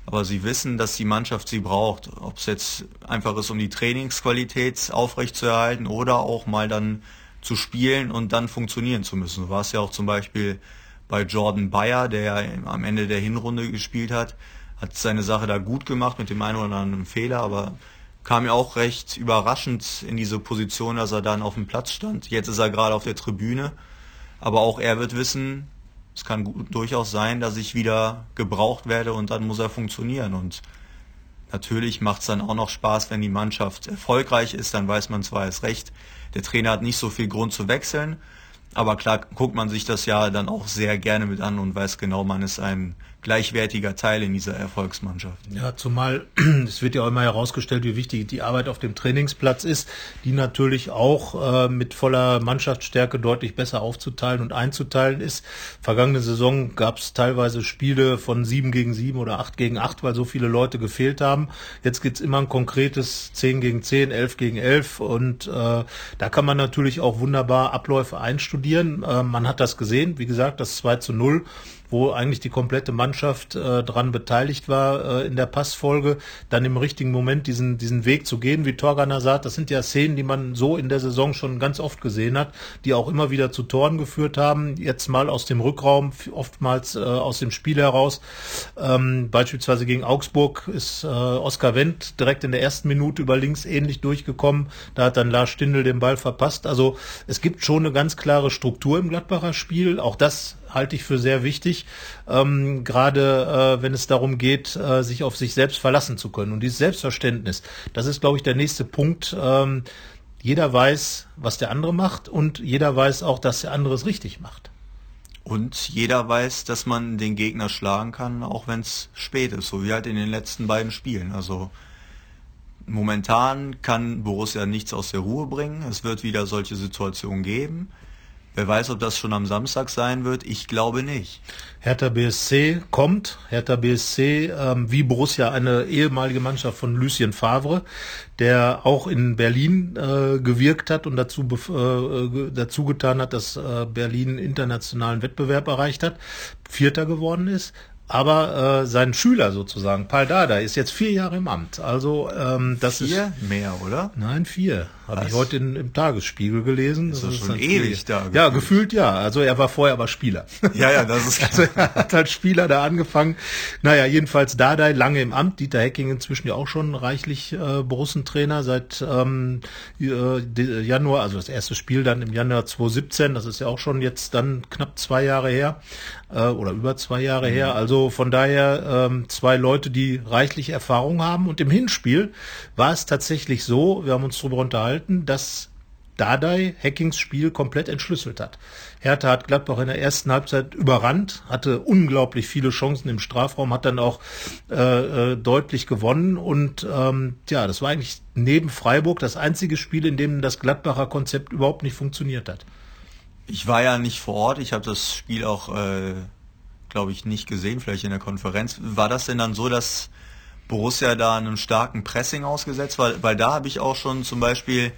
C: Aber sie wissen, dass die Mannschaft sie braucht. Ob es jetzt einfach ist, um die Trainingsqualität aufrechtzuerhalten oder auch mal dann zu spielen und dann funktionieren zu müssen. So war es ja auch zum Beispiel bei Jordan Bayer, der ja am Ende der Hinrunde gespielt hat, hat seine Sache da gut gemacht mit dem einen oder anderen Fehler, aber kam ja auch recht überraschend in diese Position, dass er dann auf dem Platz stand. Jetzt ist er gerade auf der Tribüne, aber auch er wird wissen, es kann gut, durchaus sein, dass ich wieder gebraucht werde und dann muss er funktionieren. Und Natürlich macht es dann auch noch Spaß, wenn die Mannschaft erfolgreich ist, dann weiß man zwar es recht, der Trainer hat nicht so viel Grund zu wechseln, aber klar guckt man sich das ja dann auch sehr gerne mit an und weiß genau, man ist ein gleichwertiger Teil in dieser Erfolgsmannschaft.
B: Ja, zumal es wird ja auch immer herausgestellt, wie wichtig die Arbeit auf dem Trainingsplatz ist, die natürlich auch äh, mit voller Mannschaftsstärke deutlich besser aufzuteilen und einzuteilen ist. Vergangene Saison gab es teilweise Spiele von sieben gegen sieben oder acht gegen acht, weil so viele Leute gefehlt haben. Jetzt gibt's immer ein konkretes zehn gegen zehn, elf gegen elf und äh, da kann man natürlich auch wunderbar Abläufe einstudieren. Äh, man hat das gesehen, wie gesagt, das 2 zu 0 wo eigentlich die komplette Mannschaft äh, dran beteiligt war äh, in der Passfolge, dann im richtigen Moment diesen, diesen Weg zu gehen, wie Torgan sagt. Das sind ja Szenen, die man so in der Saison schon ganz oft gesehen hat, die auch immer wieder zu Toren geführt haben. Jetzt mal aus dem Rückraum, oftmals äh, aus dem Spiel heraus. Ähm, beispielsweise gegen Augsburg ist äh, Oskar Wendt direkt in der ersten Minute über links ähnlich durchgekommen. Da hat dann Lars Stindl den Ball verpasst. Also es gibt schon eine ganz klare Struktur im Gladbacher Spiel. Auch das halte ich für sehr wichtig, ähm, gerade äh, wenn es darum geht, äh, sich auf sich selbst verlassen zu können. Und dieses Selbstverständnis, das ist, glaube ich, der nächste Punkt. Ähm, jeder weiß, was der andere macht und jeder weiß auch, dass der andere es richtig macht.
C: Und jeder weiß, dass man den Gegner schlagen kann, auch wenn es spät ist, so wie halt in den letzten beiden Spielen. Also momentan kann Borussia nichts aus der Ruhe bringen. Es wird wieder solche Situationen geben. Wer weiß, ob das schon am Samstag sein wird? Ich glaube nicht.
B: Hertha BSC kommt. Hertha BSC, ähm, wie Borussia, eine ehemalige Mannschaft von Lucien Favre, der auch in Berlin äh, gewirkt hat und dazu, äh, dazu getan hat, dass äh, Berlin internationalen Wettbewerb erreicht hat, Vierter geworden ist aber äh, sein Schüler sozusagen, Paul Dada, ist jetzt vier Jahre im Amt. Also ähm, das
C: vier?
B: ist
C: mehr, oder?
B: Nein, vier. Habe ich heute in, im Tagesspiegel gelesen.
C: Das, das ist schon ewig da.
B: Gefühlt. Ja, gefühlt ja. Also er war vorher aber Spieler.
C: Ja, ja, das ist.
B: also er hat als Spieler da angefangen. Naja, jedenfalls Dardai lange im Amt. Dieter Hecking inzwischen ja auch schon reichlich äh, Borussentrainer seit ähm, äh, Januar, also das erste Spiel dann im Januar 2017. Das ist ja auch schon jetzt dann knapp zwei Jahre her äh, oder über zwei Jahre mhm. her. Also von daher ähm, zwei Leute, die reichlich Erfahrung haben. Und im Hinspiel war es tatsächlich so, wir haben uns darüber unterhalten, dass Dardai Hackings Spiel komplett entschlüsselt hat. Hertha hat Gladbach in der ersten Halbzeit überrannt, hatte unglaublich viele Chancen im Strafraum, hat dann auch äh, äh, deutlich gewonnen und ähm, ja, das war eigentlich neben Freiburg das einzige Spiel, in dem das Gladbacher Konzept überhaupt nicht funktioniert hat.
C: Ich war ja nicht vor Ort, ich habe das Spiel auch, äh, glaube ich, nicht gesehen, vielleicht in der Konferenz. War das denn dann so, dass Borussia da einem starken Pressing ausgesetzt war? Weil da habe ich auch schon zum Beispiel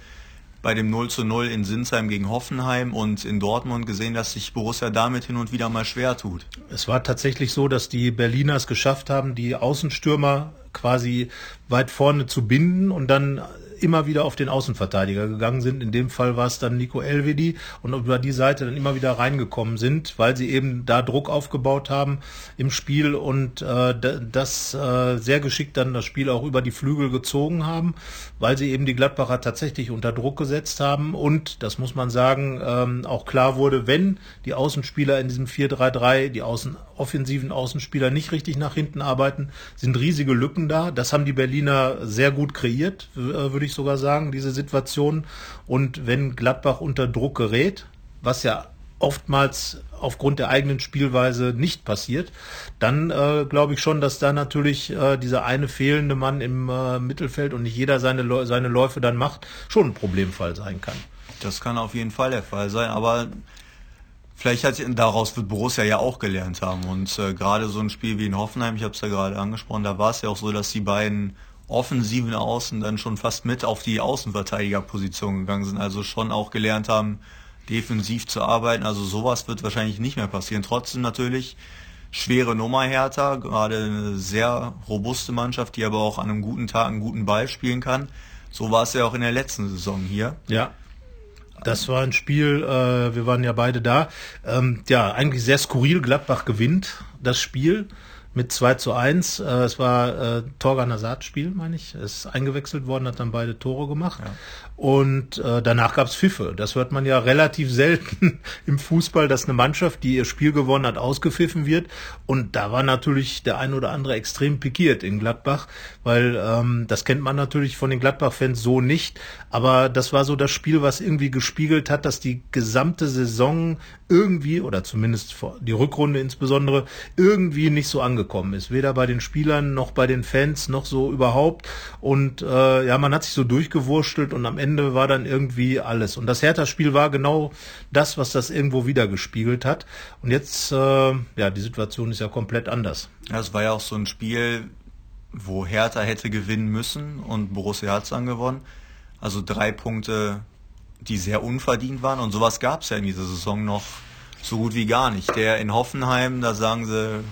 C: bei dem 0 zu 0 in Sinsheim gegen Hoffenheim und in Dortmund gesehen, dass sich Borussia damit hin und wieder mal schwer tut.
B: Es war tatsächlich so, dass die Berliner es geschafft haben, die Außenstürmer quasi weit vorne zu binden und dann immer wieder auf den Außenverteidiger gegangen sind. In dem Fall war es dann Nico Elvedi und über die Seite dann immer wieder reingekommen sind, weil sie eben da Druck aufgebaut haben im Spiel und äh, das äh, sehr geschickt dann das Spiel auch über die Flügel gezogen haben, weil sie eben die Gladbacher tatsächlich unter Druck gesetzt haben und, das muss man sagen, ähm, auch klar wurde, wenn die Außenspieler in diesem 4-3-3, die außen, offensiven Außenspieler nicht richtig nach hinten arbeiten, sind riesige Lücken da. Das haben die Berliner sehr gut kreiert, äh, würde ich ich sogar sagen, diese Situation. Und wenn Gladbach unter Druck gerät, was ja oftmals aufgrund der eigenen Spielweise nicht passiert, dann äh, glaube ich schon, dass da natürlich äh, dieser eine fehlende Mann im äh, Mittelfeld und nicht jeder seine, seine Läufe dann macht, schon ein Problemfall sein kann.
C: Das kann auf jeden Fall der Fall sein, aber vielleicht hat daraus wird Borussia ja auch gelernt haben und äh, gerade so ein Spiel wie in Hoffenheim, ich habe es ja gerade angesprochen, da war es ja auch so, dass die beiden offensiven Außen dann schon fast mit auf die Außenverteidigerposition gegangen sind, also schon auch gelernt haben, defensiv zu arbeiten. Also sowas wird wahrscheinlich nicht mehr passieren. Trotzdem natürlich schwere Nummer Hertha, gerade eine sehr robuste Mannschaft, die aber auch an einem guten Tag einen guten Ball spielen kann. So war es ja auch in der letzten Saison hier.
B: Ja. Das war ein Spiel, äh, wir waren ja beide da. Ähm, ja, eigentlich sehr skurril. Gladbach gewinnt das Spiel mit 2 zu 1. Äh, es war äh, Torgan Hazard-Spiel, meine ich. Ist eingewechselt worden, hat dann beide Tore gemacht. Ja. Und äh, danach gab's Pfiffe. Das hört man ja relativ selten im Fußball, dass eine Mannschaft, die ihr Spiel gewonnen hat, ausgepfiffen wird. Und da war natürlich der ein oder andere extrem pikiert in Gladbach, weil ähm, das kennt man natürlich von den Gladbach-Fans so nicht. Aber das war so das Spiel, was irgendwie gespiegelt hat, dass die gesamte Saison irgendwie, oder zumindest die Rückrunde insbesondere, irgendwie nicht so angekommen ist. Weder bei den Spielern noch bei den Fans noch so überhaupt. Und äh, ja, man hat sich so durchgewurschtelt und am Ende war dann irgendwie alles. Und das Hertha-Spiel war genau das, was das irgendwo wieder gespiegelt hat. Und jetzt, äh, ja, die Situation ist ja komplett anders.
C: Es war ja auch so ein Spiel, wo Hertha hätte gewinnen müssen und Borussia hat es dann gewonnen. Also drei Punkte, die sehr unverdient waren und sowas gab es ja in dieser Saison noch so gut wie gar nicht. Der in Hoffenheim, da sagen sie,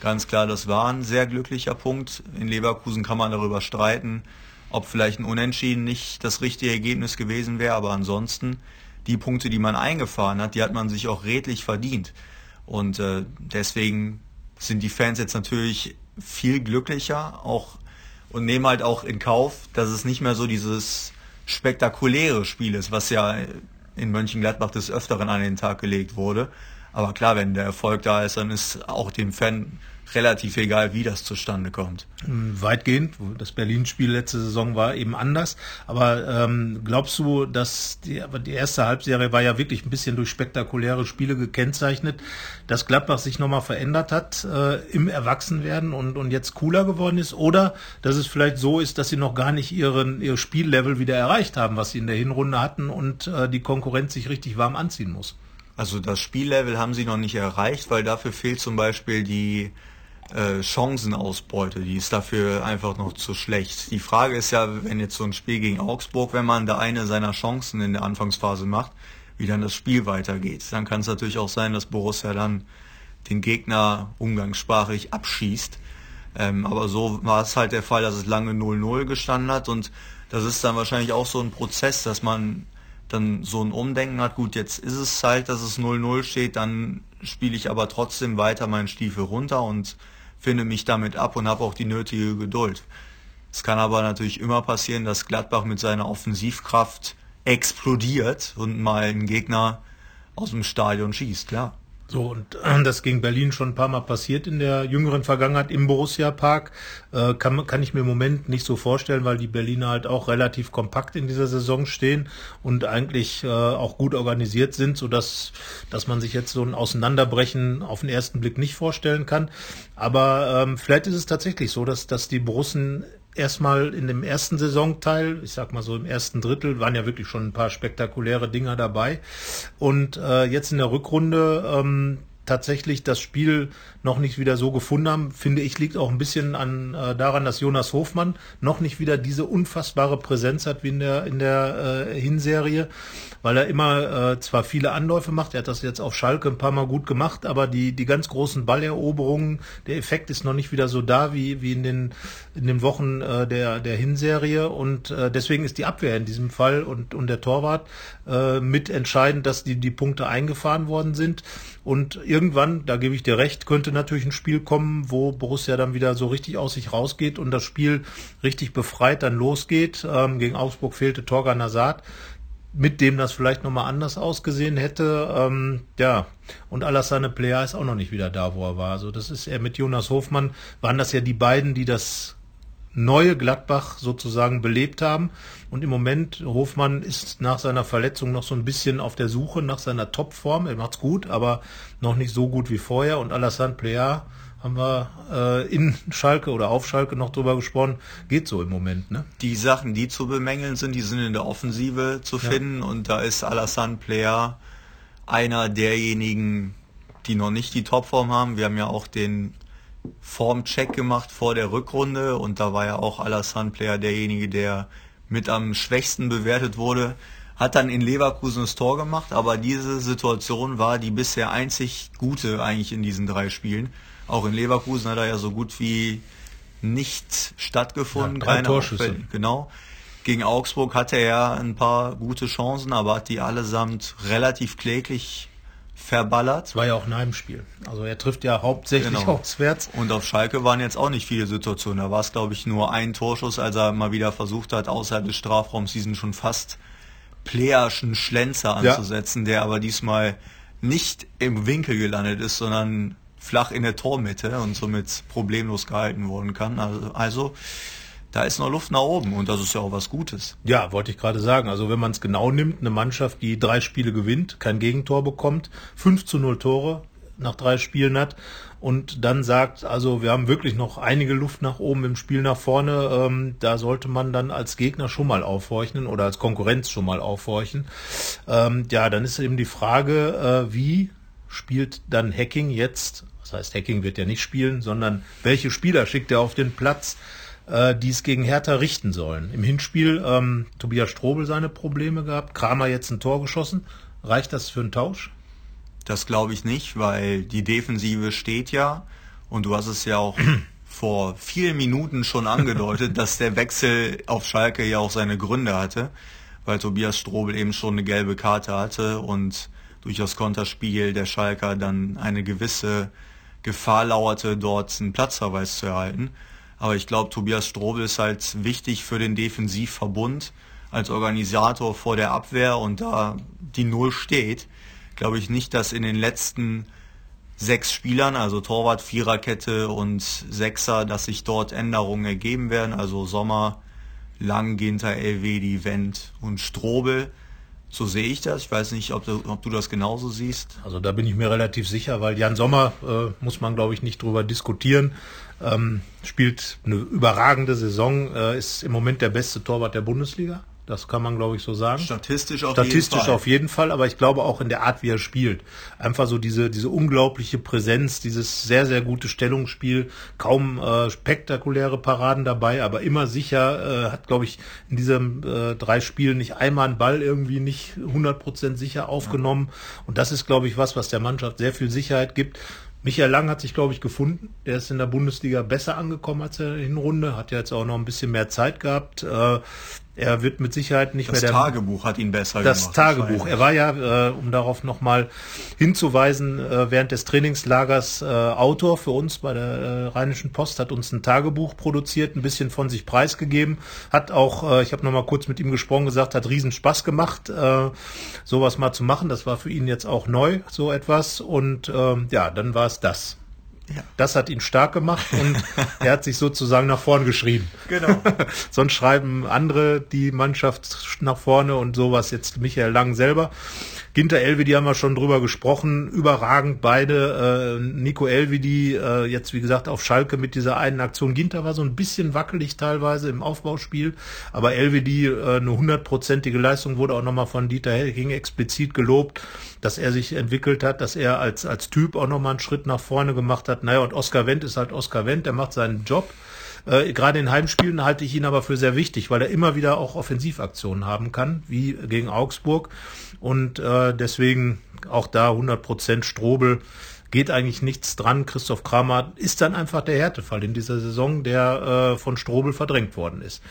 C: Ganz klar, das war ein sehr glücklicher Punkt. In Leverkusen kann man darüber streiten, ob vielleicht ein Unentschieden nicht das richtige Ergebnis gewesen wäre, aber ansonsten die Punkte, die man eingefahren hat, die hat man sich auch redlich verdient. Und äh, deswegen sind die Fans jetzt natürlich viel glücklicher auch und nehmen halt auch in Kauf, dass es nicht mehr so dieses spektakuläre Spiel ist, was ja in Mönchengladbach des Öfteren an den Tag gelegt wurde. Aber klar, wenn der Erfolg da ist, dann ist auch dem Fan relativ egal, wie das zustande kommt.
B: Hm, weitgehend. Das Berlin-Spiel letzte Saison war eben anders. Aber ähm, glaubst du, dass die, aber die erste Halbserie war ja wirklich ein bisschen durch spektakuläre Spiele gekennzeichnet, dass Gladbach sich nochmal verändert hat äh, im Erwachsenwerden und, und jetzt cooler geworden ist? Oder dass es vielleicht so ist, dass sie noch gar nicht ihren, ihr Spiellevel wieder erreicht haben, was sie in der Hinrunde hatten und äh, die Konkurrenz sich richtig warm anziehen muss?
C: Also das Spiellevel haben sie noch nicht erreicht, weil dafür fehlt zum Beispiel die äh, Chancenausbeute, die ist dafür einfach noch zu schlecht. Die Frage ist ja, wenn jetzt so ein Spiel gegen Augsburg, wenn man da eine seiner Chancen in der Anfangsphase macht, wie dann das Spiel weitergeht. Dann kann es natürlich auch sein, dass Borussia dann den Gegner umgangssprachlich abschießt. Ähm, aber so war es halt der Fall, dass es lange 0-0 gestanden hat und das ist dann wahrscheinlich auch so ein Prozess, dass man dann so ein Umdenken hat, gut, jetzt ist es halt, dass es 0-0 steht, dann spiele ich aber trotzdem weiter meinen Stiefel runter und finde mich damit ab und habe auch die nötige Geduld. Es kann aber natürlich immer passieren, dass Gladbach mit seiner Offensivkraft explodiert und mal einen Gegner aus dem Stadion schießt, klar.
B: So, und äh, das gegen Berlin schon ein paar Mal passiert in der jüngeren Vergangenheit im Borussia Park. Äh, kann, kann ich mir im Moment nicht so vorstellen, weil die Berliner halt auch relativ kompakt in dieser Saison stehen und eigentlich äh, auch gut organisiert sind, so dass, dass man sich jetzt so ein Auseinanderbrechen auf den ersten Blick nicht vorstellen kann. Aber ähm, vielleicht ist es tatsächlich so, dass, dass die Borussen erstmal in dem ersten Saisonteil, ich sag mal so im ersten Drittel, waren ja wirklich schon ein paar spektakuläre Dinger dabei. Und äh, jetzt in der Rückrunde ähm, tatsächlich das Spiel noch nicht wieder so gefunden haben, finde ich, liegt auch ein bisschen an äh, daran, dass Jonas Hofmann noch nicht wieder diese unfassbare Präsenz hat wie in der in der äh, Hinserie, weil er immer äh, zwar viele Anläufe macht, er hat das jetzt auf Schalke ein paar Mal gut gemacht, aber die die ganz großen Balleroberungen, der Effekt ist noch nicht wieder so da wie wie in den in den Wochen äh, der der Hinserie. Und äh, deswegen ist die Abwehr in diesem Fall und und der Torwart äh, mit entscheidend, dass die die Punkte eingefahren worden sind und irgendwann, da gebe ich dir recht, könnte natürlich ein Spiel kommen, wo Borussia dann wieder so richtig aus sich rausgeht und das Spiel richtig befreit dann losgeht. Ähm, gegen Augsburg fehlte Torgan Hazard, mit dem das vielleicht nochmal anders ausgesehen hätte. Ähm, ja, und Alassane Player ist auch noch nicht wieder da, wo er war. Also das ist er mit Jonas Hofmann, waren das ja die beiden, die das neue Gladbach sozusagen belebt haben. Und im Moment, Hofmann ist nach seiner Verletzung noch so ein bisschen auf der Suche nach seiner Topform. Er macht's gut, aber noch nicht so gut wie vorher. Und Alassane Plea haben wir äh, in Schalke oder auf Schalke noch drüber gesprochen, geht so im Moment. Ne?
C: Die Sachen, die zu bemängeln sind, die sind in der Offensive zu finden. Ja. Und da ist Alassane Plea einer derjenigen, die noch nicht die Topform haben. Wir haben ja auch den Formcheck gemacht vor der Rückrunde und da war ja auch Alassane Player derjenige, der mit am schwächsten bewertet wurde. Hat dann in Leverkusen das Tor gemacht, aber diese Situation war die bisher einzig gute eigentlich in diesen drei Spielen. Auch in Leverkusen hat er ja so gut wie nicht stattgefunden.
B: Ja, drei Torschüsse.
C: Genau. Gegen Augsburg hatte er ja ein paar gute Chancen, aber hat die allesamt relativ kläglich verballert.
B: Das war ja auch ein Heimspiel. Also er trifft ja hauptsächlich genau. auswärts.
C: Und auf Schalke waren jetzt auch nicht viele Situationen. Da war es, glaube ich, nur ein Torschuss, als er mal wieder versucht hat, außerhalb des Strafraums diesen schon fast playerschen Schlenzer anzusetzen, ja. der aber diesmal nicht im Winkel gelandet ist, sondern flach in der Tormitte und somit problemlos gehalten worden kann. Also, also da ist noch Luft nach oben und das ist ja auch was Gutes.
B: Ja, wollte ich gerade sagen. Also wenn man es genau nimmt, eine Mannschaft, die drei Spiele gewinnt, kein Gegentor bekommt, 5 zu 0 Tore nach drei Spielen hat und dann sagt, also wir haben wirklich noch einige Luft nach oben im Spiel nach vorne, ähm, da sollte man dann als Gegner schon mal aufhorchen oder als Konkurrenz schon mal aufhorchen. Ähm, ja, dann ist eben die Frage, äh, wie spielt dann Hacking jetzt? Das heißt, Hacking wird ja nicht spielen, sondern welche Spieler schickt er auf den Platz? Äh, die es gegen Hertha richten sollen. Im Hinspiel ähm, Tobias Strobel seine Probleme gehabt, Kramer jetzt ein Tor geschossen. Reicht das für einen Tausch?
C: Das glaube ich nicht, weil die Defensive steht ja Und du hast es ja auch vor vielen Minuten schon angedeutet, dass der Wechsel auf Schalke ja auch seine Gründe hatte, weil Tobias Strobel eben schon eine gelbe Karte hatte und durch das Konterspiel der Schalker dann eine gewisse Gefahr lauerte, dort einen Platzverweis zu erhalten. Aber ich glaube, Tobias Strobel ist halt wichtig für den Defensivverbund als Organisator vor der Abwehr und da die Null steht, glaube ich nicht, dass in den letzten sechs Spielern, also Torwart, Viererkette und Sechser, dass sich dort Änderungen ergeben werden. Also Sommer, Lang, Ginter, Elvedi, Wendt und Strobel. So sehe ich das. Ich weiß nicht, ob du, ob du das genauso siehst.
B: Also da bin ich mir relativ sicher, weil Jan Sommer äh, muss man, glaube ich, nicht drüber diskutieren. Ähm, spielt eine überragende Saison, äh, ist im Moment der beste Torwart der Bundesliga. Das kann man, glaube ich, so sagen.
C: Statistisch auf
B: Statistisch
C: jeden Fall.
B: auf jeden Fall, aber ich glaube auch in der Art, wie er spielt. Einfach so diese, diese unglaubliche Präsenz, dieses sehr, sehr gute Stellungsspiel, kaum äh, spektakuläre Paraden dabei, aber immer sicher, äh, hat, glaube ich, in diesen äh, drei Spielen nicht einmal einen Ball irgendwie nicht 100% sicher aufgenommen. Und das ist, glaube ich, was, was der Mannschaft sehr viel Sicherheit gibt. Michael Lang hat sich, glaube ich, gefunden. Der ist in der Bundesliga besser angekommen als in der Hinrunde. Hat ja jetzt auch noch ein bisschen mehr Zeit gehabt. Äh, er wird mit Sicherheit nicht
C: das
B: mehr
C: der. Das Tagebuch hat ihn besser
B: das gemacht. Das Tagebuch. Er war ja, äh, um darauf nochmal hinzuweisen, äh, während des Trainingslagers äh, Autor für uns bei der äh, Rheinischen Post, hat uns ein Tagebuch produziert, ein bisschen von sich preisgegeben, hat auch, äh, ich habe nochmal kurz mit ihm gesprochen, gesagt, hat riesen Spaß gemacht, äh, sowas mal zu machen. Das war für ihn jetzt auch neu, so etwas. Und äh, ja, dann war es das. Ja. Das hat ihn stark gemacht und er hat sich sozusagen nach vorn geschrieben.
C: Genau.
B: Sonst schreiben andere die Mannschaft nach vorne und sowas jetzt Michael Lang selber. Ginter Elvedi haben wir schon drüber gesprochen, überragend beide. Äh, Nico Elvedi äh, jetzt wie gesagt auf Schalke mit dieser einen Aktion. Ginter war so ein bisschen wackelig teilweise im Aufbauspiel, aber Elvedi äh, eine hundertprozentige Leistung wurde auch nochmal von Dieter Helking explizit gelobt, dass er sich entwickelt hat, dass er als als Typ auch nochmal einen Schritt nach vorne gemacht hat. Naja und Oskar Wendt ist halt Oskar Wendt, der macht seinen Job. Äh, Gerade in Heimspielen halte ich ihn aber für sehr wichtig, weil er immer wieder auch Offensivaktionen haben kann, wie gegen Augsburg. Und äh, deswegen auch da 100% Strobel geht eigentlich nichts dran. Christoph Kramer ist dann einfach der Härtefall in dieser Saison, der äh, von Strobel verdrängt worden ist.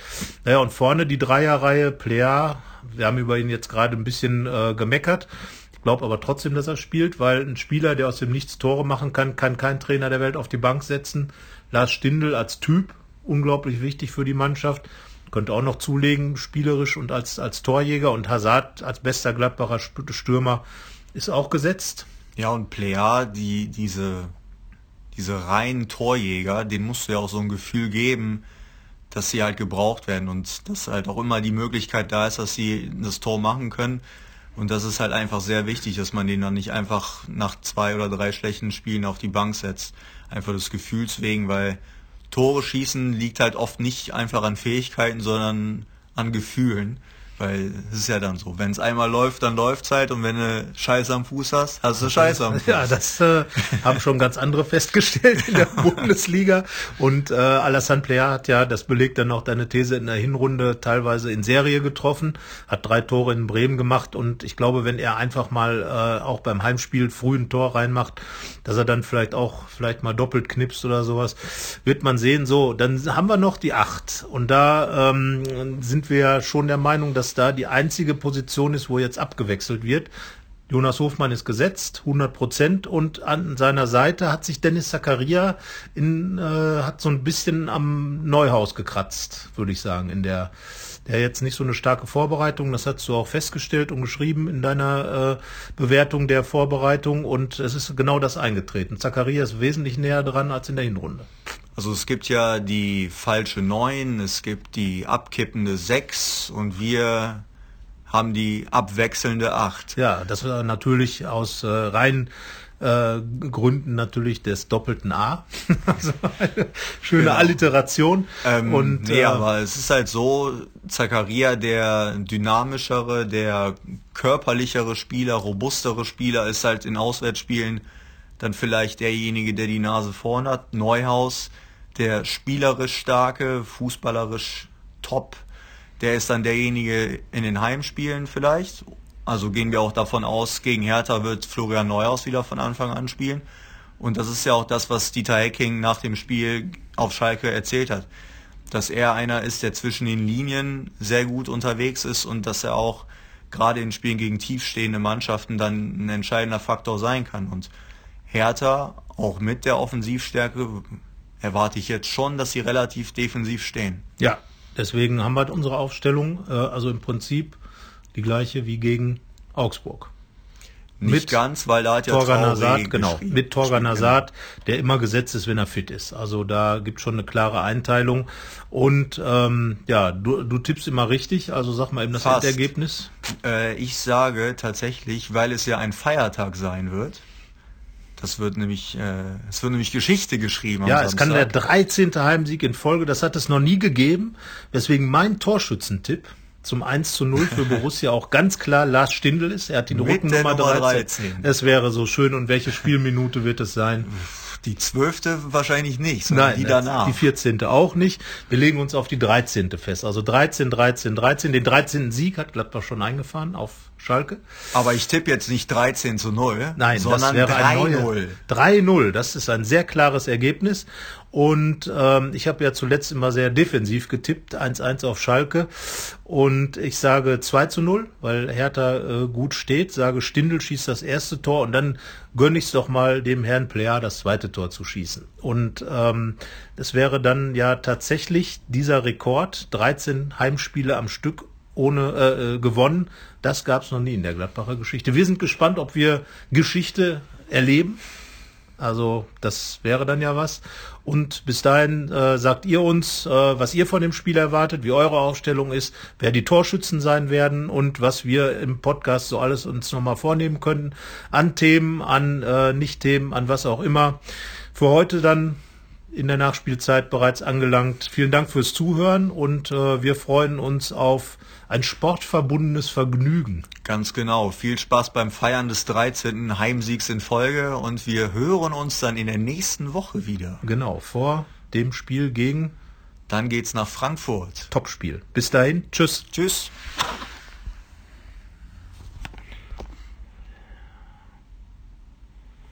B: Naja, und vorne die Dreierreihe, Plea, wir haben über ihn jetzt gerade ein bisschen äh, gemeckert. Ich glaube aber trotzdem, dass er spielt, weil ein Spieler, der aus dem Nichts Tore machen kann, kann kein Trainer der Welt auf die Bank setzen. Lars Stindl als Typ, unglaublich wichtig für die Mannschaft. Könnte auch noch zulegen, spielerisch und als, als Torjäger und Hazard als bester Gladbacher Stürmer ist auch gesetzt.
C: Ja, und Plea, die, diese, diese reinen Torjäger, denen musst du ja auch so ein Gefühl geben, dass sie halt gebraucht werden und dass halt auch immer die Möglichkeit da ist, dass sie das Tor machen können. Und das ist halt einfach sehr wichtig, dass man den dann nicht einfach nach zwei oder drei schlechten Spielen auf die Bank setzt. Einfach des Gefühls wegen, weil Tore schießen liegt halt oft nicht einfach an Fähigkeiten, sondern an Gefühlen. Weil es ist ja dann so, wenn es einmal läuft, dann läuft's halt und wenn du Scheiße am Fuß hast, hast du Scheiße am Fuß.
B: Ja, das äh, haben schon ganz andere festgestellt in der Bundesliga. Und äh, Alassane Plea hat ja, das belegt dann auch deine These, in der Hinrunde teilweise in Serie getroffen, hat drei Tore in Bremen gemacht und ich glaube, wenn er einfach mal äh, auch beim Heimspiel früh ein Tor reinmacht, dass er dann vielleicht auch vielleicht mal doppelt knipst oder sowas, wird man sehen. So, dann haben wir noch die acht und da ähm, sind wir ja schon der Meinung, dass da die einzige Position ist, wo jetzt abgewechselt wird. Jonas Hofmann ist gesetzt, 100 Prozent, und an seiner Seite hat sich Dennis Zakaria in, äh, hat so ein bisschen am Neuhaus gekratzt, würde ich sagen, in der, der jetzt nicht so eine starke Vorbereitung, das hast du auch festgestellt und geschrieben in deiner äh, Bewertung der Vorbereitung und es ist genau das eingetreten. Zakaria ist wesentlich näher dran als in der Hinrunde.
C: Also es gibt ja die falsche 9, es gibt die abkippende 6 und wir haben die abwechselnde 8.
B: Ja, das war natürlich aus äh, rein äh, Gründen natürlich des doppelten A. also eine schöne genau. Alliteration.
C: Ähm, und nee, äh, aber es ist halt so, Zakaria, der dynamischere, der körperlichere Spieler, robustere Spieler, ist halt in Auswärtsspielen dann vielleicht derjenige, der die Nase vorn hat. Neuhaus, der spielerisch starke, fußballerisch top, der ist dann derjenige in den Heimspielen vielleicht. Also gehen wir auch davon aus, gegen Hertha wird Florian Neuhaus wieder von Anfang an spielen. Und das ist ja auch das, was Dieter Hecking nach dem Spiel auf Schalke erzählt hat. Dass er einer ist, der zwischen den Linien sehr gut unterwegs ist und dass er auch gerade in Spielen gegen tiefstehende Mannschaften dann ein entscheidender Faktor sein kann. Und Hertha, auch mit der Offensivstärke, erwarte ich jetzt schon, dass sie relativ defensiv stehen.
B: Ja, deswegen haben wir halt unsere Aufstellung, äh, also im Prinzip die gleiche wie gegen Augsburg.
C: Nicht
B: Mit
C: ganz, weil da hat ja
B: Torgan Hazard, genau, mit Torgan
C: Genau.
B: Hazard, der immer gesetzt ist, wenn er fit ist. Also da gibt schon eine klare Einteilung. Und ähm, ja, du, du tippst immer richtig, also sag mal eben das
C: Fast.
B: Endergebnis.
C: Äh, ich sage tatsächlich, weil es ja ein Feiertag sein wird. Das wird nämlich, äh, es wird nämlich Geschichte geschrieben.
B: Ja, es kann der
C: Samstag.
B: 13. Heimsieg in Folge, das hat es noch nie gegeben. Deswegen mein Torschützentipp zum 1 zu 0 für Borussia auch ganz klar Lars Stindl ist. Er hat die Rückennummer
C: der Nummer
B: 13.
C: 13.
B: Es wäre so schön. Und welche Spielminute wird es sein?
C: Die zwölfte wahrscheinlich nicht, sondern die danach.
B: die 14. auch nicht. Wir legen uns auf die 13. fest. Also 13, 13, 13. Den 13. Sieg hat Gladbach schon eingefahren auf Schalke.
C: Aber ich tippe jetzt nicht 13 zu 0,
B: Nein,
C: sondern
B: das wäre ein
C: 3-0.
B: neuer- 3-0, das ist ein sehr klares Ergebnis. Und ähm, ich habe ja zuletzt immer sehr defensiv getippt, 1-1 auf Schalke. Und ich sage 2 zu 0, weil Hertha äh, gut steht, sage Stindl schießt das erste Tor und dann gönne ich es doch mal dem Herrn Plea das zweite Tor zu schießen. Und ähm, das wäre dann ja tatsächlich dieser Rekord, 13 Heimspiele am Stück ohne äh, äh, gewonnen. Das gab es noch nie in der Gladbacher Geschichte. Wir sind gespannt, ob wir Geschichte erleben. Also das wäre dann ja was. Und bis dahin äh, sagt ihr uns, äh, was ihr von dem Spiel erwartet, wie eure Aufstellung ist, wer die Torschützen sein werden und was wir im Podcast so alles uns nochmal vornehmen können. An Themen, an äh, Nicht-Themen, an was auch immer. Für heute dann in der Nachspielzeit bereits angelangt. Vielen Dank fürs Zuhören und äh, wir freuen uns auf ein sportverbundenes Vergnügen.
C: Ganz genau. Viel Spaß beim Feiern des 13. Heimsiegs in Folge und wir hören uns dann in der nächsten Woche wieder.
B: Genau, vor dem Spiel gegen
C: Dann geht's nach Frankfurt.
B: Topspiel. Bis dahin, tschüss.
C: Tschüss.